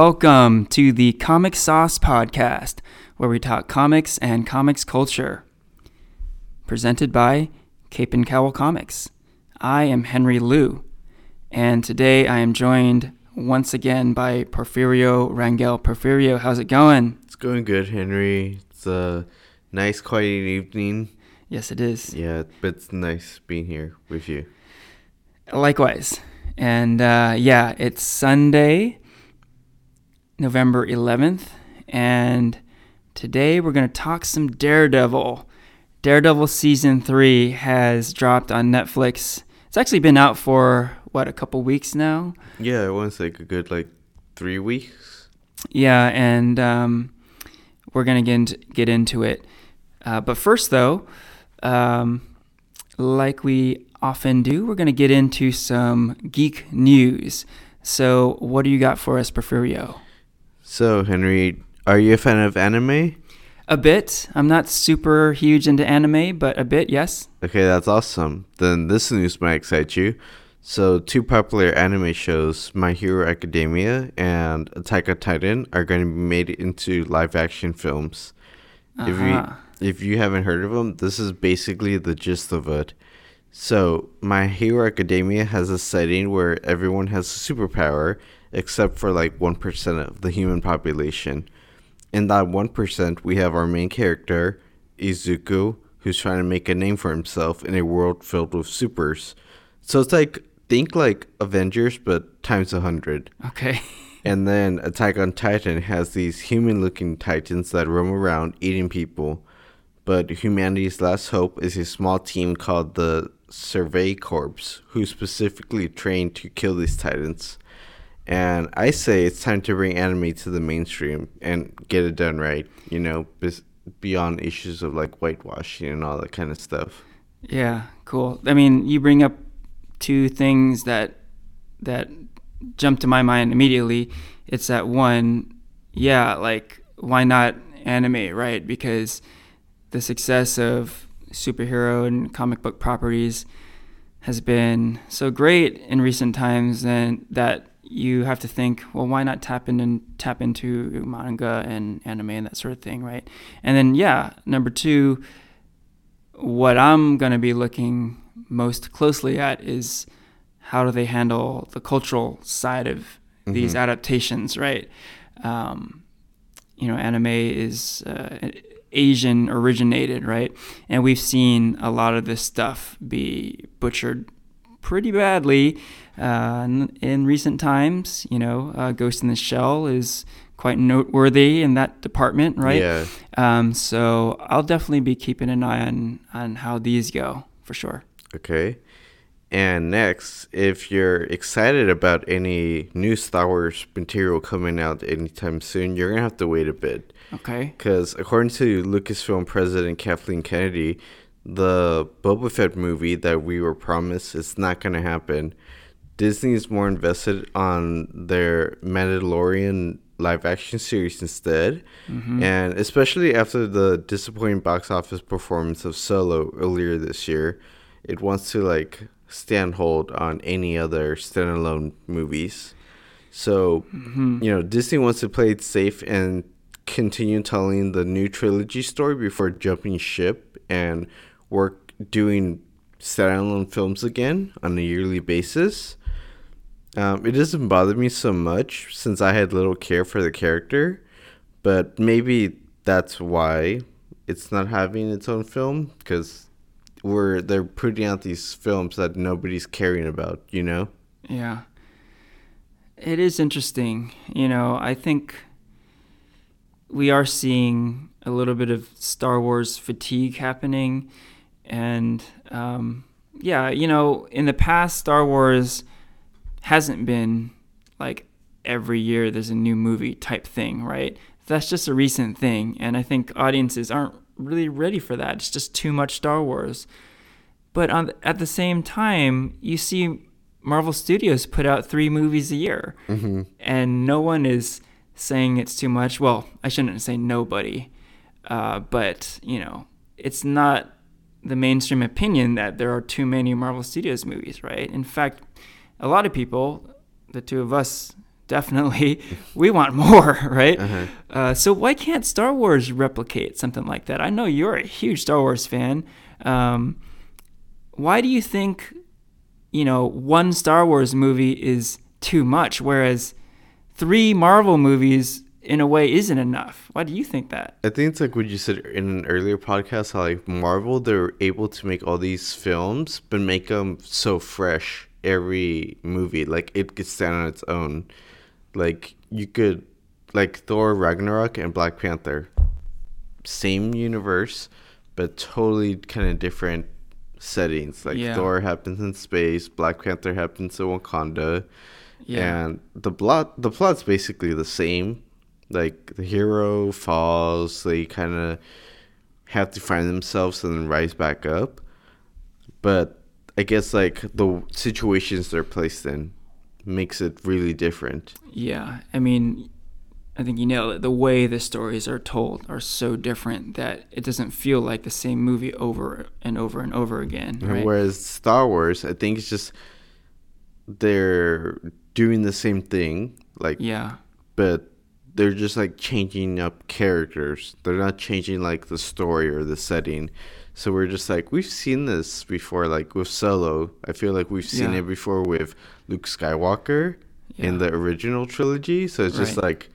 Welcome to the Comic Sauce Podcast, where we talk comics and comics culture. Presented by Cape and Cowl Comics. I am Henry Liu, and today I am joined once again by Porfirio Rangel. Porfirio, how's it going? It's going good, Henry. It's a nice, quiet evening. Yes, it is. Yeah, but it's nice being here with you. Likewise. And uh, yeah, it's Sunday, November 11th, and today we're going to talk some Daredevil. Daredevil season 3 has dropped on Netflix. It's actually been out for what, a couple weeks now? Yeah, it was like a good like 3 weeks. Yeah, and um, we're going to get into, get into it. Uh, but first though, um, like we often do, we're going to get into some geek news. So, what do you got for us, Porfirio? So, Henry, are you a fan of anime? A bit. I'm not super huge into anime, but a bit, yes. Okay, that's awesome. Then this news might excite you. So, two popular anime shows, My Hero Academia and Attack on Titan, are going to be made into live action films. Uh-huh. If you if you haven't heard of them, this is basically the gist of it. So, My Hero Academia has a setting where everyone has a superpower except for like 1% of the human population. In that 1%, we have our main character, Izuku, who's trying to make a name for himself in a world filled with supers. So it's like, think like Avengers, but times a 100. Okay. And then Attack on Titan has these human looking titans that roam around eating people. But humanity's last hope is a small team called the Survey Corps, who specifically trained to kill these titans. And I say it's time to bring anime to the mainstream and get it done right, you know, beyond issues of like whitewashing and all that kind of stuff. Yeah, cool. I mean, you bring up two things that that jump to my mind immediately. It's that one, yeah, like why not anime, right? Because the success of superhero and comic book properties has been so great in recent times and that you have to think, well, why not tap in and tap into manga and anime and that sort of thing, right? And then yeah, number two, what I'm gonna be looking most closely at is how do they handle the cultural side of these Mhm. adaptations, right? Um, you know, anime is uh, Asian originated, right? And we've seen a lot of this stuff be butchered pretty badly uh, in, in recent times. You know, uh, Ghost in the Shell is quite noteworthy in that department, right? Yeah. Um, so I'll definitely be keeping an eye on on how these go for sure. Okay. And next, if you're excited about any new Star Wars material coming out anytime soon, you're going to have to wait a bit. Okay. Because according to Lucasfilm president Kathleen Kennedy, the Boba Fett movie that we were promised is not going to happen. Disney is more invested on their Mandalorian live action series instead. Mm-hmm. And especially after the disappointing box office performance of Solo earlier this year, it wants to like stand hold on any other standalone movies. So, Mm-hmm. you know, Disney wants to play it safe and continue telling the new trilogy story before jumping ship and work doing standalone films again on a yearly basis. Um, it doesn't bother me so much since I had little care for the character, but maybe that's why it's not having its own film because we're they're putting out these films that nobody's caring about, you know. Yeah. It is interesting. You know, I think we are seeing a little bit of Star Wars fatigue happening. And um, yeah, you know, in the past, Star Wars hasn't been like every year there's a new movie type thing, right? That's just a recent thing. And I think audiences aren't really ready for that. It's just too much Star Wars. But on, at the same time, you see Marvel Studios put out three movies a year, Mm-hmm. and no one is saying it's too much. Well, I shouldn't say nobody, uh, but you know, it's not the mainstream opinion that there are too many Marvel Studios movies, right? In fact, a lot of people, the two of us definitely. we want more, right? Uh-huh. Uh, so why can't Star Wars replicate something like that? I know you're a huge Star Wars fan. Um, why do you think, you know, one Star Wars movie is too much, whereas three Marvel movies in a way isn't enough. Why do you think that? I think it's like what you said in an earlier podcast how like Marvel they're able to make all these films but make them so fresh every movie like it could stand on its own. Like you could like Thor Ragnarok and Black Panther same universe but totally kind of different settings. Like yeah. Thor happens in space, Black Panther happens in Wakanda. Yeah. And the plot the plot's basically the same like the hero falls they kind of have to find themselves and then rise back up but i guess like the situations they're placed in makes it really different yeah i mean i think you it the way the stories are told are so different that it doesn't feel like the same movie over and over and over again right? whereas star wars i think it's just they're doing the same thing like yeah but they're just like changing up characters. They're not changing like the story or the setting. So we're just like we've seen this before, like with Solo. I feel like we've seen yeah. it before with Luke Skywalker yeah. in the original trilogy. So it's right. just like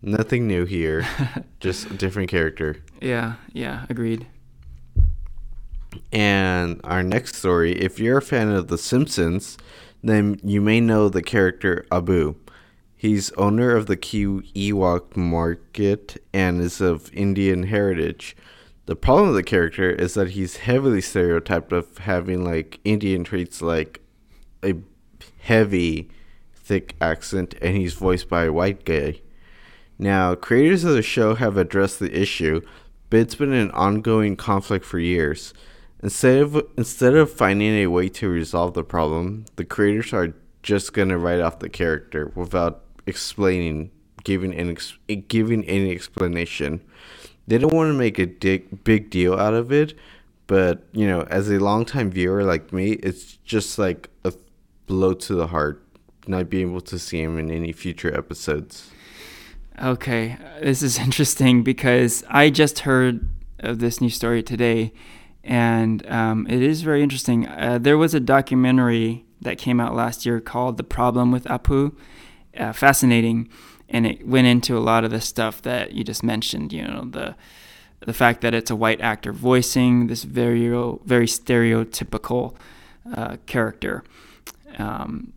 nothing new here, just a different character. Yeah, yeah, agreed. And our next story, if you're a fan of The Simpsons, then you may know the character Apu. He's owner of the Key Ewok market and is of Indian heritage. The problem with the character is that he's heavily stereotyped of having like Indian traits like a heavy, thick accent, and he's voiced by a white guy. Now, creators of the show have addressed the issue, but it's been an ongoing conflict for years. Instead of instead of finding a way to resolve the problem, the creators are just gonna write off the character without explaining, giving an ex- giving any explanation. They don't want to make a big big deal out of it, but you know, as a longtime viewer like me, it's just like a blow to the heart not being able to see him in any future episodes. Okay, this is interesting because I just heard of this new story today, and um, it is very interesting. Uh, there was a documentary that came out last year called "The Problem with Apu," uh, fascinating, and it went into a lot of the stuff that you just mentioned. You know, the the fact that it's a white actor voicing this very very stereotypical uh, character. Um,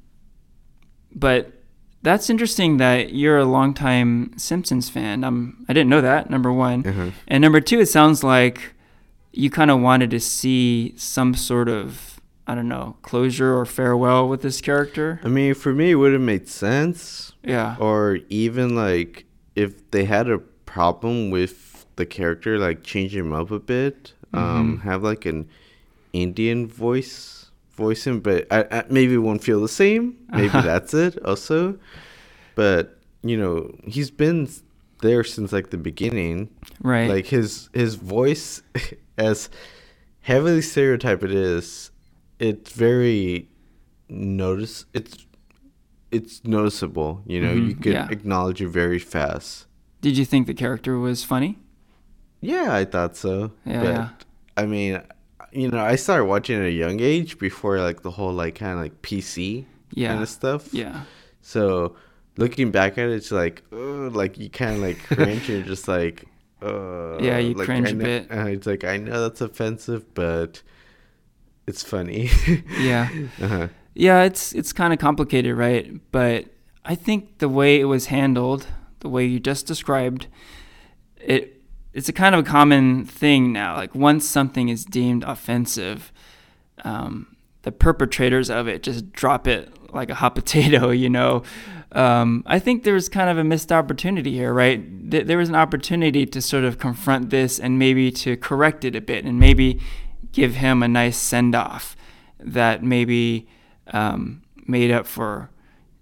but that's interesting that you're a longtime Simpsons fan. Um, I didn't know that. Number one, mm-hmm. and number two, it sounds like you kind of wanted to see some sort of I don't know, closure or farewell with this character. I mean, for me, it would have made sense. Yeah. Or even like if they had a problem with the character, like change him up a bit, um, mm-hmm. um, have like an Indian voice, voice him, but I, I maybe it won't feel the same. Maybe that's it also. But you know, he's been there since like the beginning. Right. Like his his voice, as heavily stereotyped it is it's very notice it's it's noticeable you know mm-hmm, you can yeah. acknowledge it very fast. Did you think the character was funny? Yeah i thought so. Yeah, but yeah. i mean you know i started watching at a young age before like the whole like kind of like pc yeah. kind of stuff. Yeah. So looking back at it it's like uh, like you kind of like cringe you're just like uh, yeah you like, cringe a bit. uh, it's like i know that's offensive but it's funny. yeah. Uh-huh. Yeah, it's it's kind of complicated, right? But I think the way it was handled, the way you just described, it it's a kind of a common thing now. Like once something is deemed offensive, um, the perpetrators of it just drop it like a hot potato, you know. Um, I think there's kind of a missed opportunity here, right? There was an opportunity to sort of confront this and maybe to correct it a bit and maybe give him a nice send off that maybe um, made up for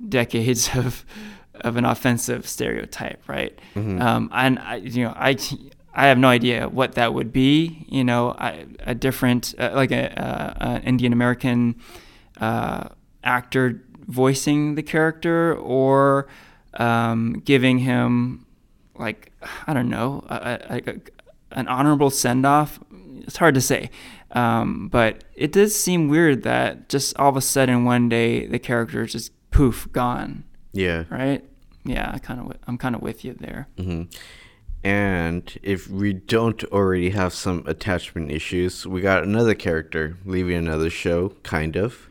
decades of of an offensive stereotype, right? Mm-hmm. Um, and I, you know, I I have no idea what that would be. You know, I, a different uh, like a, uh, an Indian American uh, actor voicing the character or um, giving him like I don't know, a, a, a, an honorable send off. It's hard to say, um, but it does seem weird that just all of a sudden one day the character is just poof gone. Yeah. Right. Yeah. I kind of I'm kind of with you there. hmm And if we don't already have some attachment issues, we got another character leaving another show, kind of.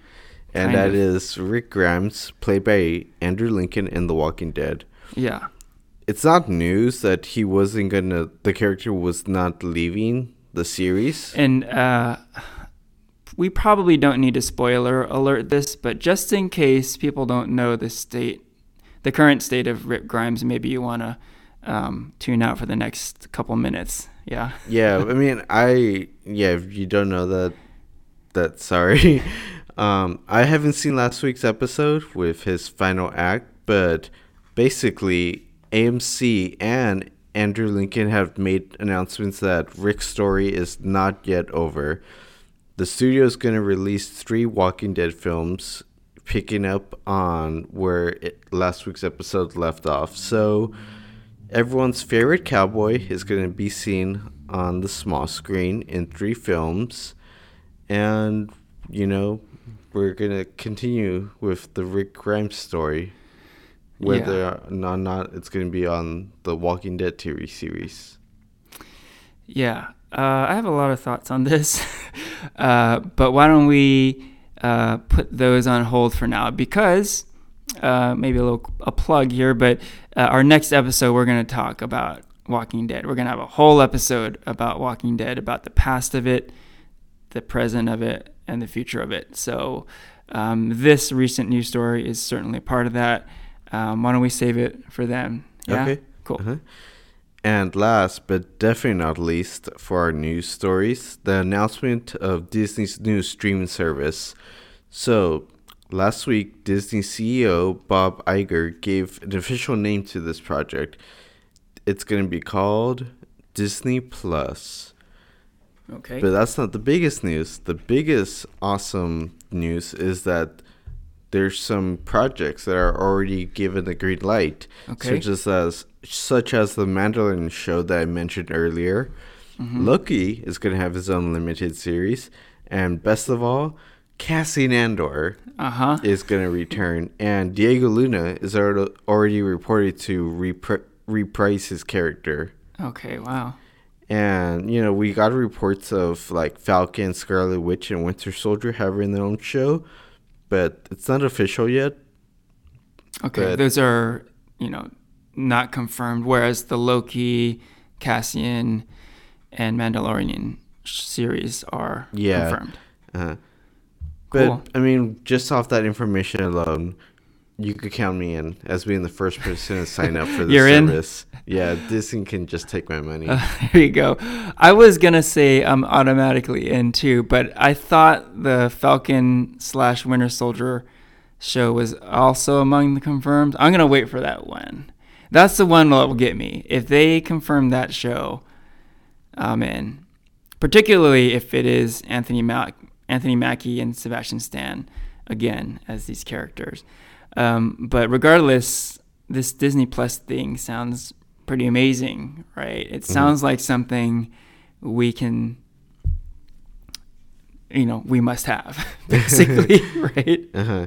And Kind that of. is Rick Grimes, played by Andrew Lincoln in The Walking Dead. Yeah. It's not news that he wasn't gonna, the character was not leaving the series. And uh, we probably don't need to spoiler alert this, but just in case people don't know the state, the current state of Rick Grimes, maybe you want to um, tune out for the next couple minutes. Yeah. yeah, I mean, I, yeah, if you don't know that, that sorry. Um, I haven't seen last week's episode with his final act, but basically, AMC and Andrew Lincoln have made announcements that Rick's story is not yet over. The studio is going to release three Walking Dead films, picking up on where it, last week's episode left off. So, everyone's favorite cowboy is going to be seen on the small screen in three films. And, you know, we're going to continue with the Rick Grimes story. Whether or not, not it's going to be on the Walking Dead TV series. Yeah. Uh, I have a lot of thoughts on this, uh, but why don't we uh, put those on hold for now? Because uh, maybe a little a plug here, but uh, our next episode we're going to talk about Walking Dead. We're going to have a whole episode about Walking Dead, about the past of it, the present of it, and the future of it. So um, this recent news story is certainly part of that. Um, why don't we save it for them? Yeah. Okay. Cool. Uh-huh. And last but definitely not least for our news stories, the announcement of Disney's new streaming service. So, last week, Disney CEO Bob Iger gave an official name to this project. It's going to be called Disney Plus. Okay. But that's not the biggest news. The biggest awesome news is that there's some projects that are already given the green light, Okay. such as, as such as the Mandalorian show that I mentioned earlier. Mm-hmm. Loki is going to have his own limited series, and best of all, Cassian Andor Uh huh. is going to return, and Diego Luna is already already reported to repri- reprise his character. Okay. Wow. And you know, we got reports of like Falcon, Scarlet Witch, and Winter Soldier having their own show, but it's not official yet. Okay, But- those are you know not confirmed. Whereas the Loki, Cassian, and Mandalorian series are Yeah. confirmed. Uh, but Cool. I mean, just off that information alone, you could count me in as being the first person to sign up for the You're in? service. Yeah, Disney can just take my money. Uh, there you go. I was gonna say I'm automatically in too, but I thought the Falcon slash Winter Soldier show was also among the confirmed. I'm gonna wait for that one. That's the one that will get me. If they confirm that show, I'm in. Particularly if it is Anthony Mac- Anthony Mackie and Sebastian Stan again as these characters. Um, but regardless, this Disney Plus thing sounds pretty amazing, right? It sounds like something we can, you know, we must have, basically, right? Uh-huh.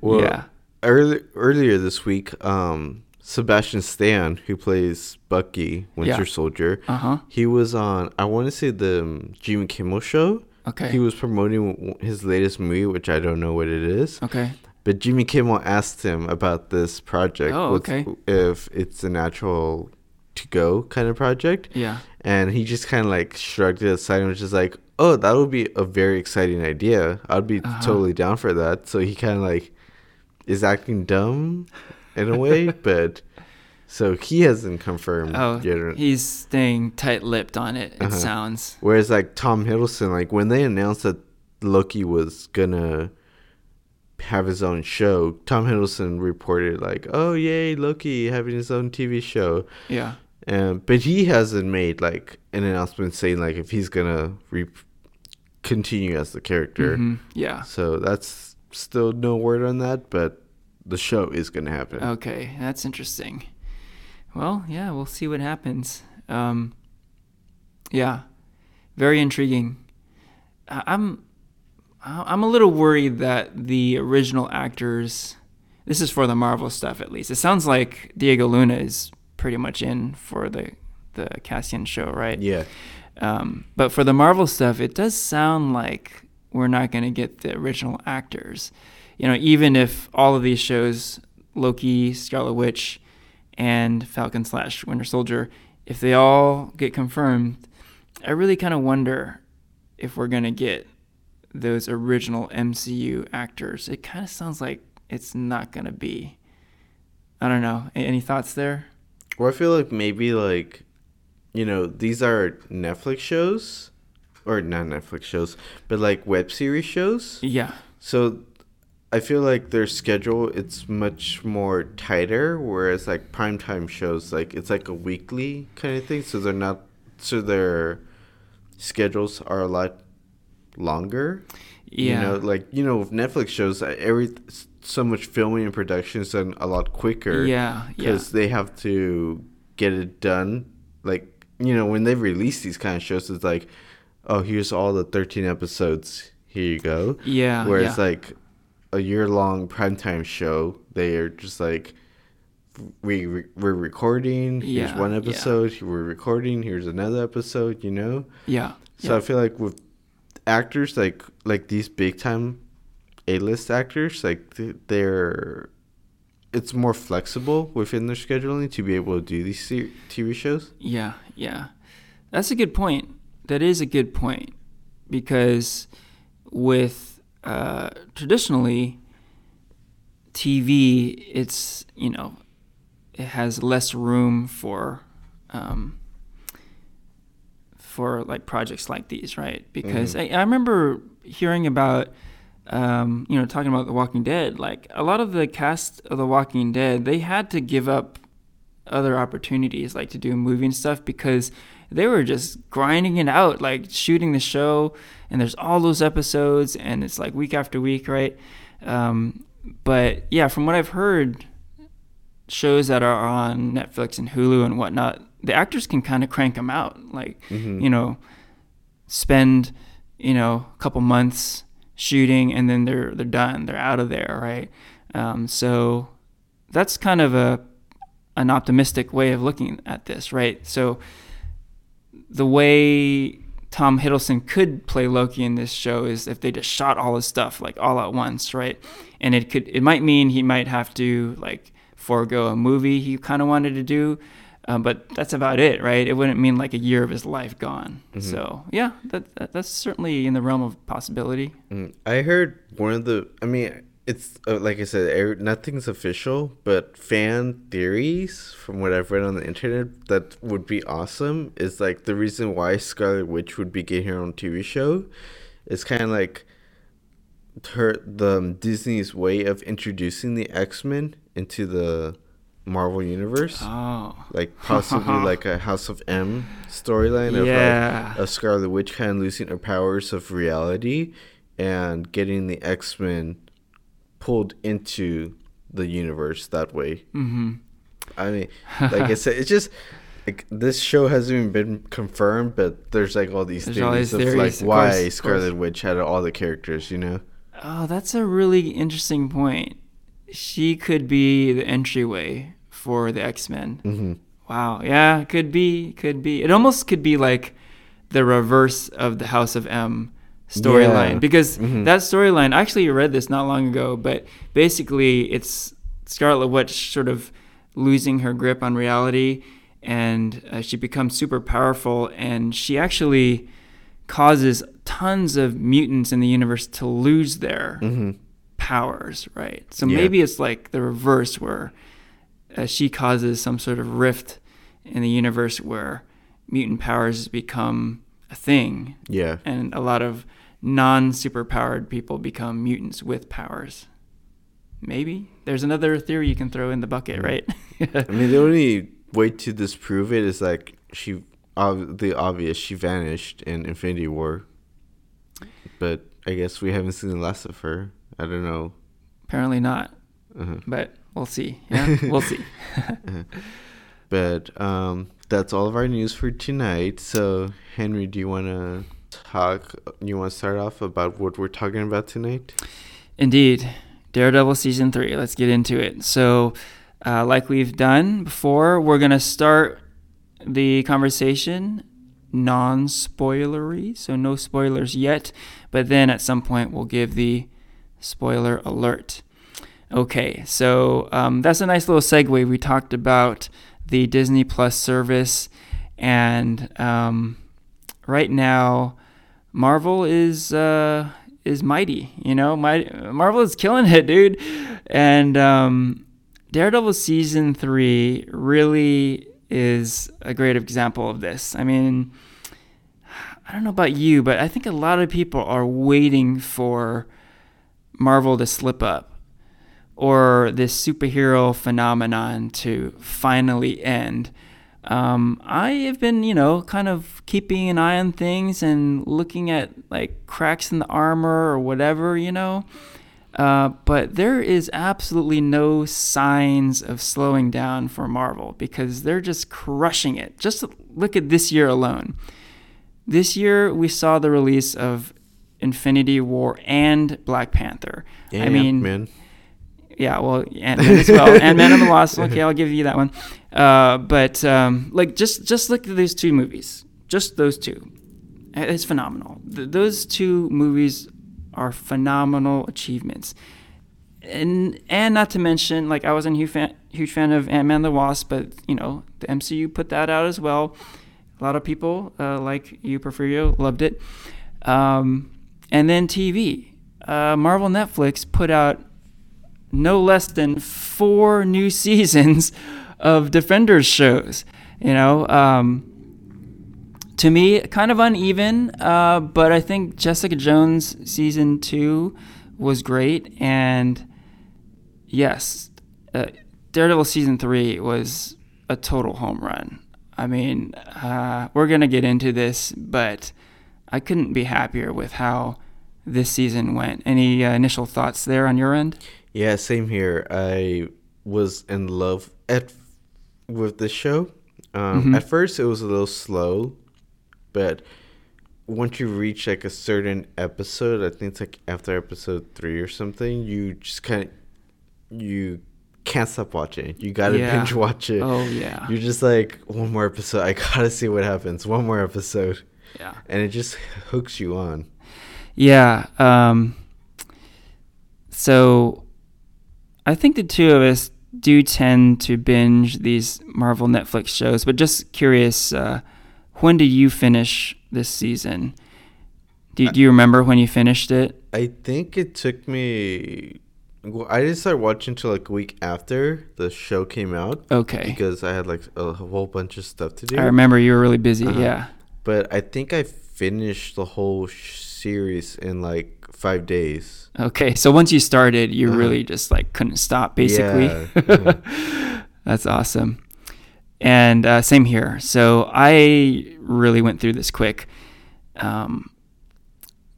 Well, Yeah. Early, earlier this week, um, Sebastian Stan, who plays Bucky, Winter Yeah. Soldier, Uh huh. he was on, I want to say the Jimmy Kimmel show. Okay. He was promoting his latest movie, which I don't know what it is. okay. But Jimmy Kimmel asked him about this project. Oh, okay. If it's a natural to go kind of project. Yeah. And he just kind of like shrugged it aside and was just like, oh, that would be a very exciting idea. I'd be Uh-huh. totally down for that. So he kind of like is acting dumb in a way, but so he hasn't confirmed Oh, yet. he's staying tight-lipped on it. It Uh-huh. sounds. Whereas like Tom Hiddleston, like when they announced that Loki was gonna have his own show, Tom Hiddleston reported like, "Oh yay, Loki having his own TV show," Yeah. and but he hasn't made like an announcement saying like if he's gonna re- continue as the character. Mhm. Yeah. So that's still no word on that, but the show is gonna happen. Okay, that's interesting. Well, yeah, we'll see what happens. Um, yeah, very intriguing. I- I'm I'm a little worried that the original actors. This is for the Marvel stuff, at least. It sounds like Diego Luna is pretty much in for the the Cassian show, right? Yeah. Um, but for the Marvel stuff, it does sound like we're not going to get the original actors. You know, even if all of these shows, Loki, Scarlet Witch, and Falcon slash Winter Soldier, if they all get confirmed, I really kind of wonder if we're going to get those original MCU actors. It kind of sounds like it's not going to be. I don't know. A- Any thoughts there? Or I feel like maybe like, you know, these are Netflix shows, or not Netflix shows, but like web series shows. Yeah. So I feel like their schedule it's much more tighter, whereas like primetime shows like it's like a weekly kind of thing. So they're not so their schedules are a lot longer. Yeah. You know, like you know, with Netflix shows, uh, every so much filming and production is done a lot quicker. Yeah, yeah. Because they have to get it done. Like you know, when they release these kind of shows, it's like, oh, here's all the thirteen episodes. Here you go. Yeah, Whereas yeah. like a year long primetime show, they are just like. We we- we're recording. Here's Yeah, one yeah. episode. We're recording. Here's another episode. You know. Yeah. So yeah. I feel like with actors like like these big time A list actors, like they're it's more flexible within their scheduling to be able to do these TV shows. Yeah, yeah. That's a good point. That is a good point because with uh, traditionally TV, it's you know it has less room for um, for like projects like these, right? Because I, I remember hearing about um, you know talking about The Walking Dead. Like a lot of the cast of The Walking Dead, they had to give up other opportunities like to do movie and stuff because they were just grinding it out like shooting the show and there's all those episodes and it's like week after week right um, but yeah from what i've heard shows that are on netflix and hulu and whatnot the actors can kind of crank them out like you know spend you know a couple months shooting and then they're they're done they're out of there right? Um, so that's kind of a an optimistic way of looking at this right? So the way Tom Hiddleston could play Loki in this show is if they just shot all his stuff like all at once, right? And it could it might mean he might have to like forego a movie he kind of wanted to do, um, but that's about it, right? It wouldn't mean like a year of his life gone. So yeah, that, that that's certainly in the realm of possibility. Mm, I heard one of the. I mean, it's uh, like I said, er, nothing's official, but fan theories from what I've read on the internet that would be awesome is like the reason why Scarlet Witch would be getting her own TV show is kind of like her the um, Disney's way of introducing the X Men into the Marvel universe. Oh, Like possibly like a House of M storyline of like a Scarlet Witch kind of losing her powers of reality and getting the X Men pulled into the universe that way. mm-hmm. I mean, like I said, it's just like this show hasn't even been confirmed, but there's like all these There's all theories these of theories, like of why course, Scarlet. Witch had all the characters, you know? Oh, that's a really interesting point. She could be the entryway for the X Men. Mm-hmm. Wow. Yeah, could be. Could be. It almost could be like the reverse of the House of M storyline Yeah. because Mhm. that storyline. I actually read this not long ago, but basically it's Scarlet Witch sort of losing her grip on reality, and uh, she becomes super powerful, and she actually causes tons of mutants in the universe to lose their Mm-hmm. Powers, right? So Yeah. maybe it's like the reverse where uh, she causes some sort of rift in the universe where mutant powers become a thing Yeah. and a lot of non superpowered people become mutants with powers. Maybe there's another theory you can throw in the bucket, right? I mean, the only way to disprove it is like she, ob- the obvious, she vanished in Infinity War. But I guess we haven't seen the last of her I don't know. Apparently not. Uh-huh. But we'll see. Yeah, we'll see. But um, that's all of our news for tonight. So, Henry, do you want to talk? You want to start off about what we're talking about tonight? Indeed. Daredevil season three. Let's get into it. So, uh, like we've done before, we're going to start the conversation non spoilery. So, no spoilers yet. But then at some point, we'll give the spoiler alert. Okay, so um, that's a nice little segue. We talked about the Disney Plus service, and um, right now, Marvel is uh, is mighty. You know, my Marvel is killing it, dude. And um, Daredevil season three really is a great example of this. I mean, I don't know about you, but I think a lot of people are waiting for Marvel to slip up or this superhero phenomenon to finally end. Um, I have been, you know, kind of keeping an eye on things and looking at like cracks in the armor or whatever, you know. Uh, but there is absolutely no signs of slowing down for Marvel because they're just crushing it. Just look at this year alone. This year we saw the release of Infinity War and Black Panther. I mean, man. yeah, well, Ant Man as well, Ant Man and the Wasp. Okay, I'll give you that one. Uh, but um, like, just just look at these two movies, just those two. It's phenomenal. Th- those two movies are phenomenal achievements, and and not to mention, like, I wasn't a huge fan, huge fan of Ant Man the Wasp, but you know, the MCU put that out as well. A lot of people, uh, like you, Porfirio, loved it. Um, and then TV. Uh, Marvel Netflix put out no less than four new seasons of Defenders shows. You know, um, to me, kind of uneven, uh, but I think Jessica Jones season two was great. And yes, uh, Daredevil season three was a total home run. I mean, uh, we're going to get into this, but I couldn't be happier with how this season went. Any uh, initial thoughts there on your end? Yeah, same here. I was in love at with the show. Um, Mhm. At first, it was a little slow, but once you reach like a certain episode, I think it's like after episode three or something, you just kind of you can't stop watching. You gotta Yeah. binge watch it. Oh, yeah. You're just like one more episode. I gotta see what happens. One more episode, Yeah. and it just hooks you on. Yeah. Um, so I think the two of us do tend to binge these Marvel Netflix shows, but just curious, uh, when did you finish this season? Do, do you remember when you finished it? I think it took me. Well, I didn't start watching until like a week after the show came out Okay. because I had like a whole bunch of stuff to do. I remember you were really busy. Uh-huh. Yeah. But I think I finished the whole sh- series in like five days. Okay. So once you started, you Uh-huh. really just like couldn't stop, basically. Yeah. Uh-huh. That's awesome. And uh, same here. So I really went through this quick. Um,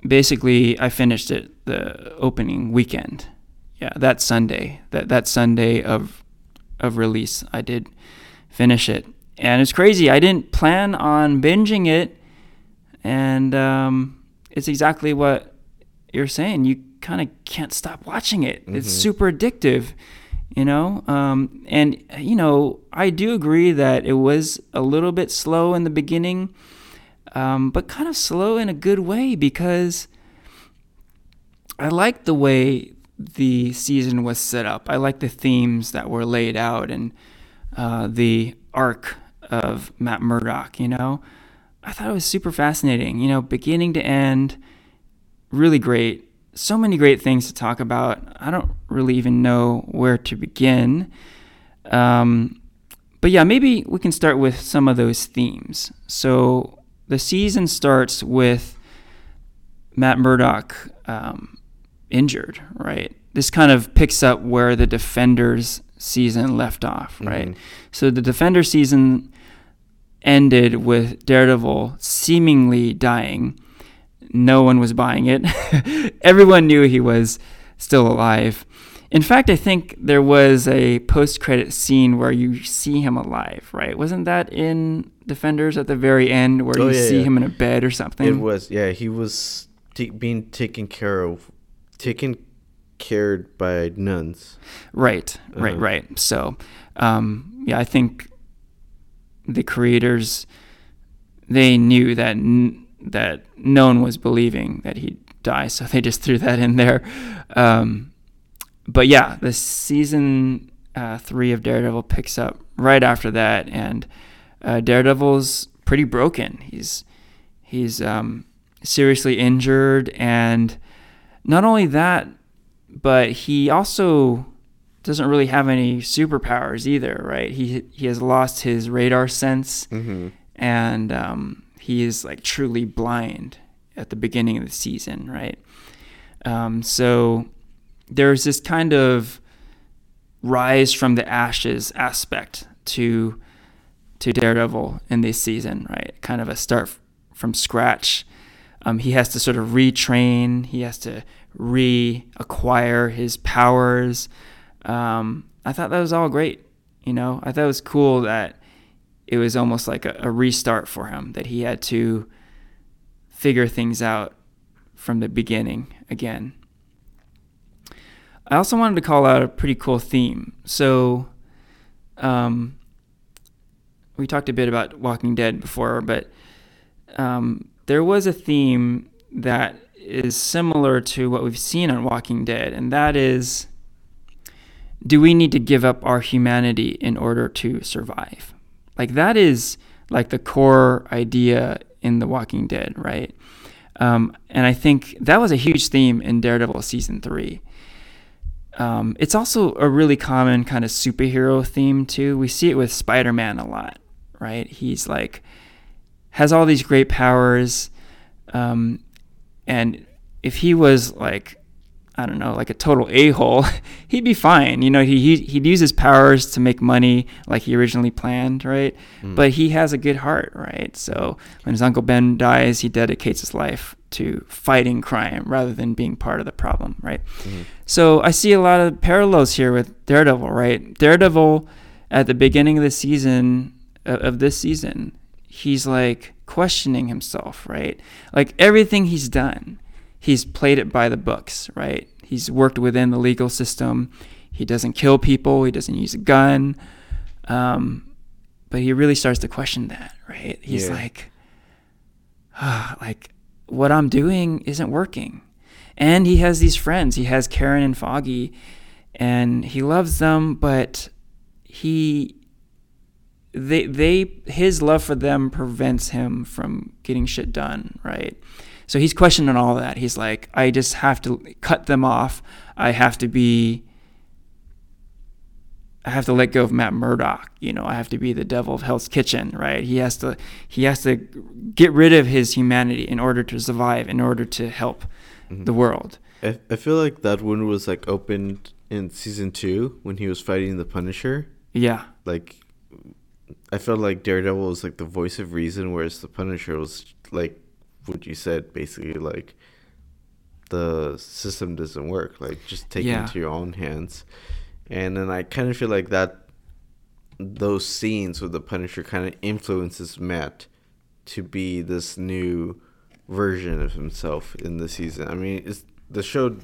basically, I finished it the opening weekend. Yeah, that Sunday. That that Sunday of of release, I did finish it, and it's crazy. I didn't plan on binging it, and um, it's exactly what you're saying. You kind of can't stop watching it. It's Mhm. super addictive you know um, and you know i do agree that it was a little bit slow in the beginning um, but kind of slow in a good way because i like the way the season was set up i like the themes that were laid out and uh, the arc of matt murdock you know i thought it was super fascinating you know beginning to end really great so many great things to talk about. I don't really even know where to begin. Um, but yeah, maybe we can start with some of those themes. So the season starts with Matt Murdock um, injured, right? This kind of picks up where the Defenders season left off, right? Mhm. So the Defender season ended with Daredevil seemingly dying no one was buying it. Everyone knew he was still alive. In fact, I think there was a post-credit scene where you see him alive, right? Wasn't that in Defenders at the very end where Oh, you yeah, see yeah. him in a bed or something? It was yeah. He was t- being taken care of, taken cared by nuns. Right, right, Uh-huh. right. So, um, yeah, I think the creators they knew that n- that no one was believing that he'd die, so they just threw that in there. Um, but yeah, the season uh, three of Daredevil picks up right after that, and uh, Daredevil's pretty broken. He's he's um, seriously injured, and not only that, but he also doesn't really have any superpowers either, right? He he has lost his radar sense, Mm-hmm. and um, he is like truly blind at the beginning of the season, right? Um, so there's this kind of rise from the ashes aspect to to Daredevil in this season, right? Kind of a start f- from scratch. Um, he has to sort of retrain. He has to reacquire his powers. Um, I thought that was all great. You know, I thought it was cool that it was almost like a, a restart for him. That he had to figure things out from the beginning again. I also wanted to call out a pretty cool theme. So, um, we talked a bit about Walking Dead before, but um, there was a theme that is similar to what we've seen on Walking Dead, and that is do we need to give up our humanity in order to survive? Like, that is like the core idea in The Walking Dead, right? Um, and I think that was a huge theme in Daredevil season three. Um, it's also a really common kind of superhero theme too. We see it with Spider-Man a lot, right? He's like has all these great powers, um, and if he was like I don't know, like a total a-hole, he'd be fine. You know, he, he he'd use his powers to make money like he originally planned, right? Mm. But he has a good heart, right? So when his uncle Ben dies, he dedicates his life to fighting crime rather than being part of the problem, right? Mm-hmm. So I see a lot of parallels here with Daredevil, right? Daredevil at the beginning of the season of of this season, he's like questioning himself, right? Like everything he's done, he's played it by the books, right? He's worked within the legal system. He doesn't kill people. He doesn't use a gun. Um, but he really starts to question that, right? He's Yeah. like, ah, like what I'm doing isn't working. And he has these friends. He has Karen and Foggy, and he loves them, but he they they his love for them prevents him from getting shit done, right? So he's questioning all that. He's like, I just have to cut them off. I have to be I have to let go of Matt Murdock. You know, I have to be the devil of Hell's Kitchen, right? He has to he has to get rid of his humanity in order to survive, in order to help mm-hmm. the world. I, I feel like that one was like opened in season two when he was fighting the Punisher. Yeah. Like, I felt like Daredevil was like the voice of reason, whereas the Punisher was like what you said, basically like the system doesn't work. Like, just take Yeah. it into your own hands. And then I kind of feel like that those scenes with the Punisher kind of influences Matt to be this new version of himself in the season. I mean, it's, the show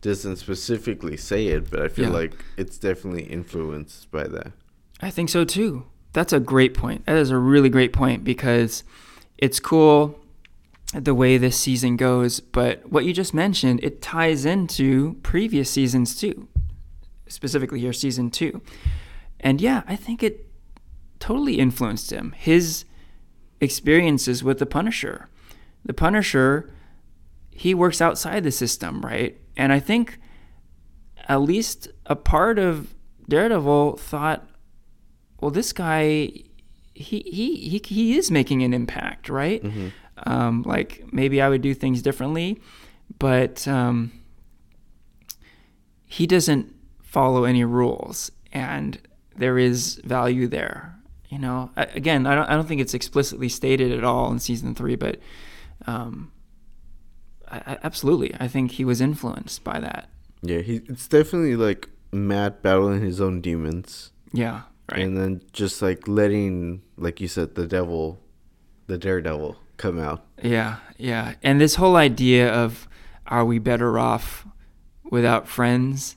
doesn't specifically say it, but I feel Yeah. like it's definitely influenced by that. I think so too. That's a great point. That is a really great point because it's cool the way this season goes, but what you just mentioned, it ties into previous seasons too, specifically here, season two. And yeah, I think it totally influenced him. His experiences with the Punisher. The Punisher, he works outside the system, right? And I think at least a part of Daredevil thought, well, this guy, he he he, he is making an impact, right? Mm-hmm. Um, like maybe I would do things differently, but um, he doesn't follow any rules, and there is value there. You know, I, again, I don't I don't think it's explicitly stated at all in season three, but um, I, I, absolutely, I think he was influenced by that. Yeah, he it's definitely like Matt battling his own demons. Yeah, right. And then just like letting, like you said, the devil, the daredevil come out. Yeah, yeah. And this whole idea of are we better off without friends?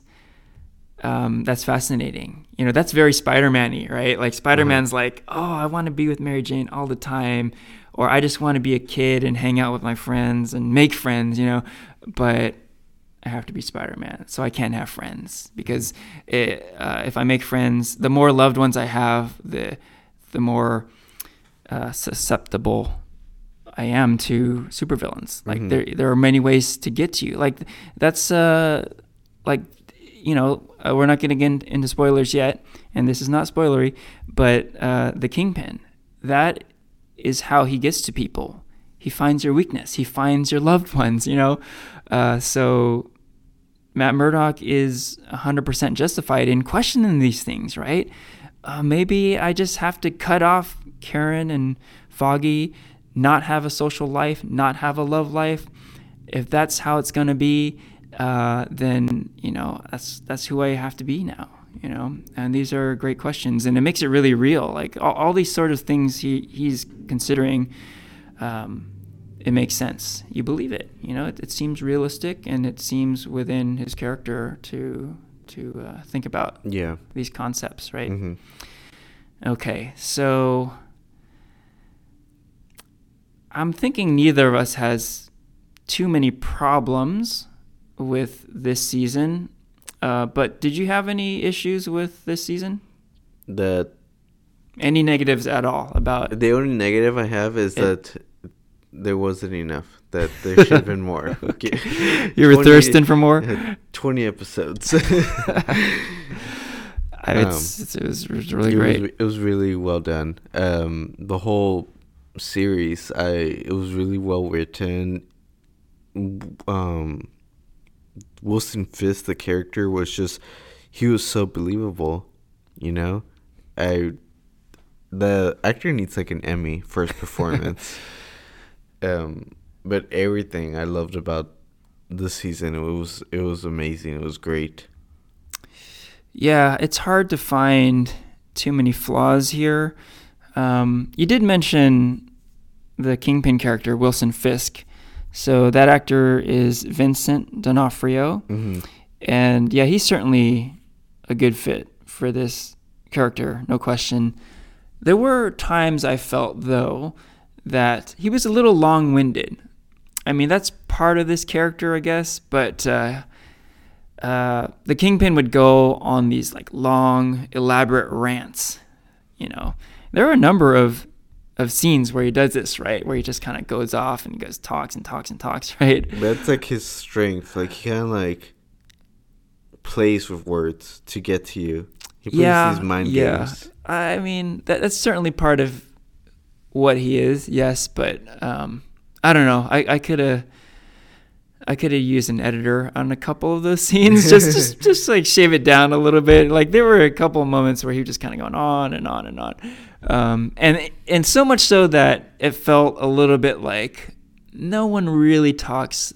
Um, that's fascinating. You know, that's very Spider-Man-y, right? Like Spider-Man's Mm-hmm. like, oh, I want to be with Mary Jane all the time, or I just want to be a kid and hang out with my friends and make friends, you know. But I have to be Spider-Man, so I can't have friends because it, uh, if I make friends, the more loved ones I have, the the more uh, susceptible I am to supervillains. Like Mhm. there there are many ways to get to you. Like that's uh like you know uh, we're not getting in, into spoilers yet, and this is not spoilery, but uh, the Kingpin that is how he gets to people. He finds your weakness. He finds your loved ones. You know, uh, so Matt Murdock is 100% justified in questioning these things, right? Uh, maybe I just have to cut off Karen and Foggy, not have a social life, not have a love life. If that's how it's going to be, uh, then, you know, that's, that's who I have to be now, you know? And these are great questions. And it makes it really real. Like all, all these sort of things he, he's considering, um, it makes sense. You believe it. You know, it, it seems realistic, and it seems within his character to to uh, think about Yeah. these concepts, right? hmm Okay, so I'm thinking neither of us has too many problems with this season. Uh, but did you have any issues with this season? That Any negatives at all about? the only negative I have is It- that there wasn't enough. That there should have been more. Okay. You were 20 thirsting for more. Twenty episodes. I- it's, it's, it was it was really it great. Was, it was really well done. Um, the whole series, I it was really well written. Um, Wilson Fisk, the character, was just he was so believable. You know, I the actor needs like an Emmy for his performance. um, but everything I loved about the season, it was it was amazing. It was great. Yeah, it's hard to find too many flaws here. Um, you did mention the Kingpin character, Wilson Fisk. So that actor is Vincent D'Onofrio. hmm And yeah, he's certainly a good fit for this character, no question. There were times I felt, though, that he was a little long winded. I mean, that's part of this character, I guess, but uh, uh, the Kingpin would go on these like long, elaborate rants. You know, there are a number of of scenes where he does this, right? Where he just kind of goes off and he goes talks and talks and talks, right? That's like his strength. Like he kind of like plays with words to get to you. He plays yeah, these mind yeah. games. I mean, that, that's certainly part of what he is. Yes, but um, I don't know. I, I could have. I could have used an editor on a couple of those scenes, just just just like shave it down a little bit. Like there were a couple of moments where he was just kind of going on and on and on, um, and and so much so that it felt a little bit like no one really talks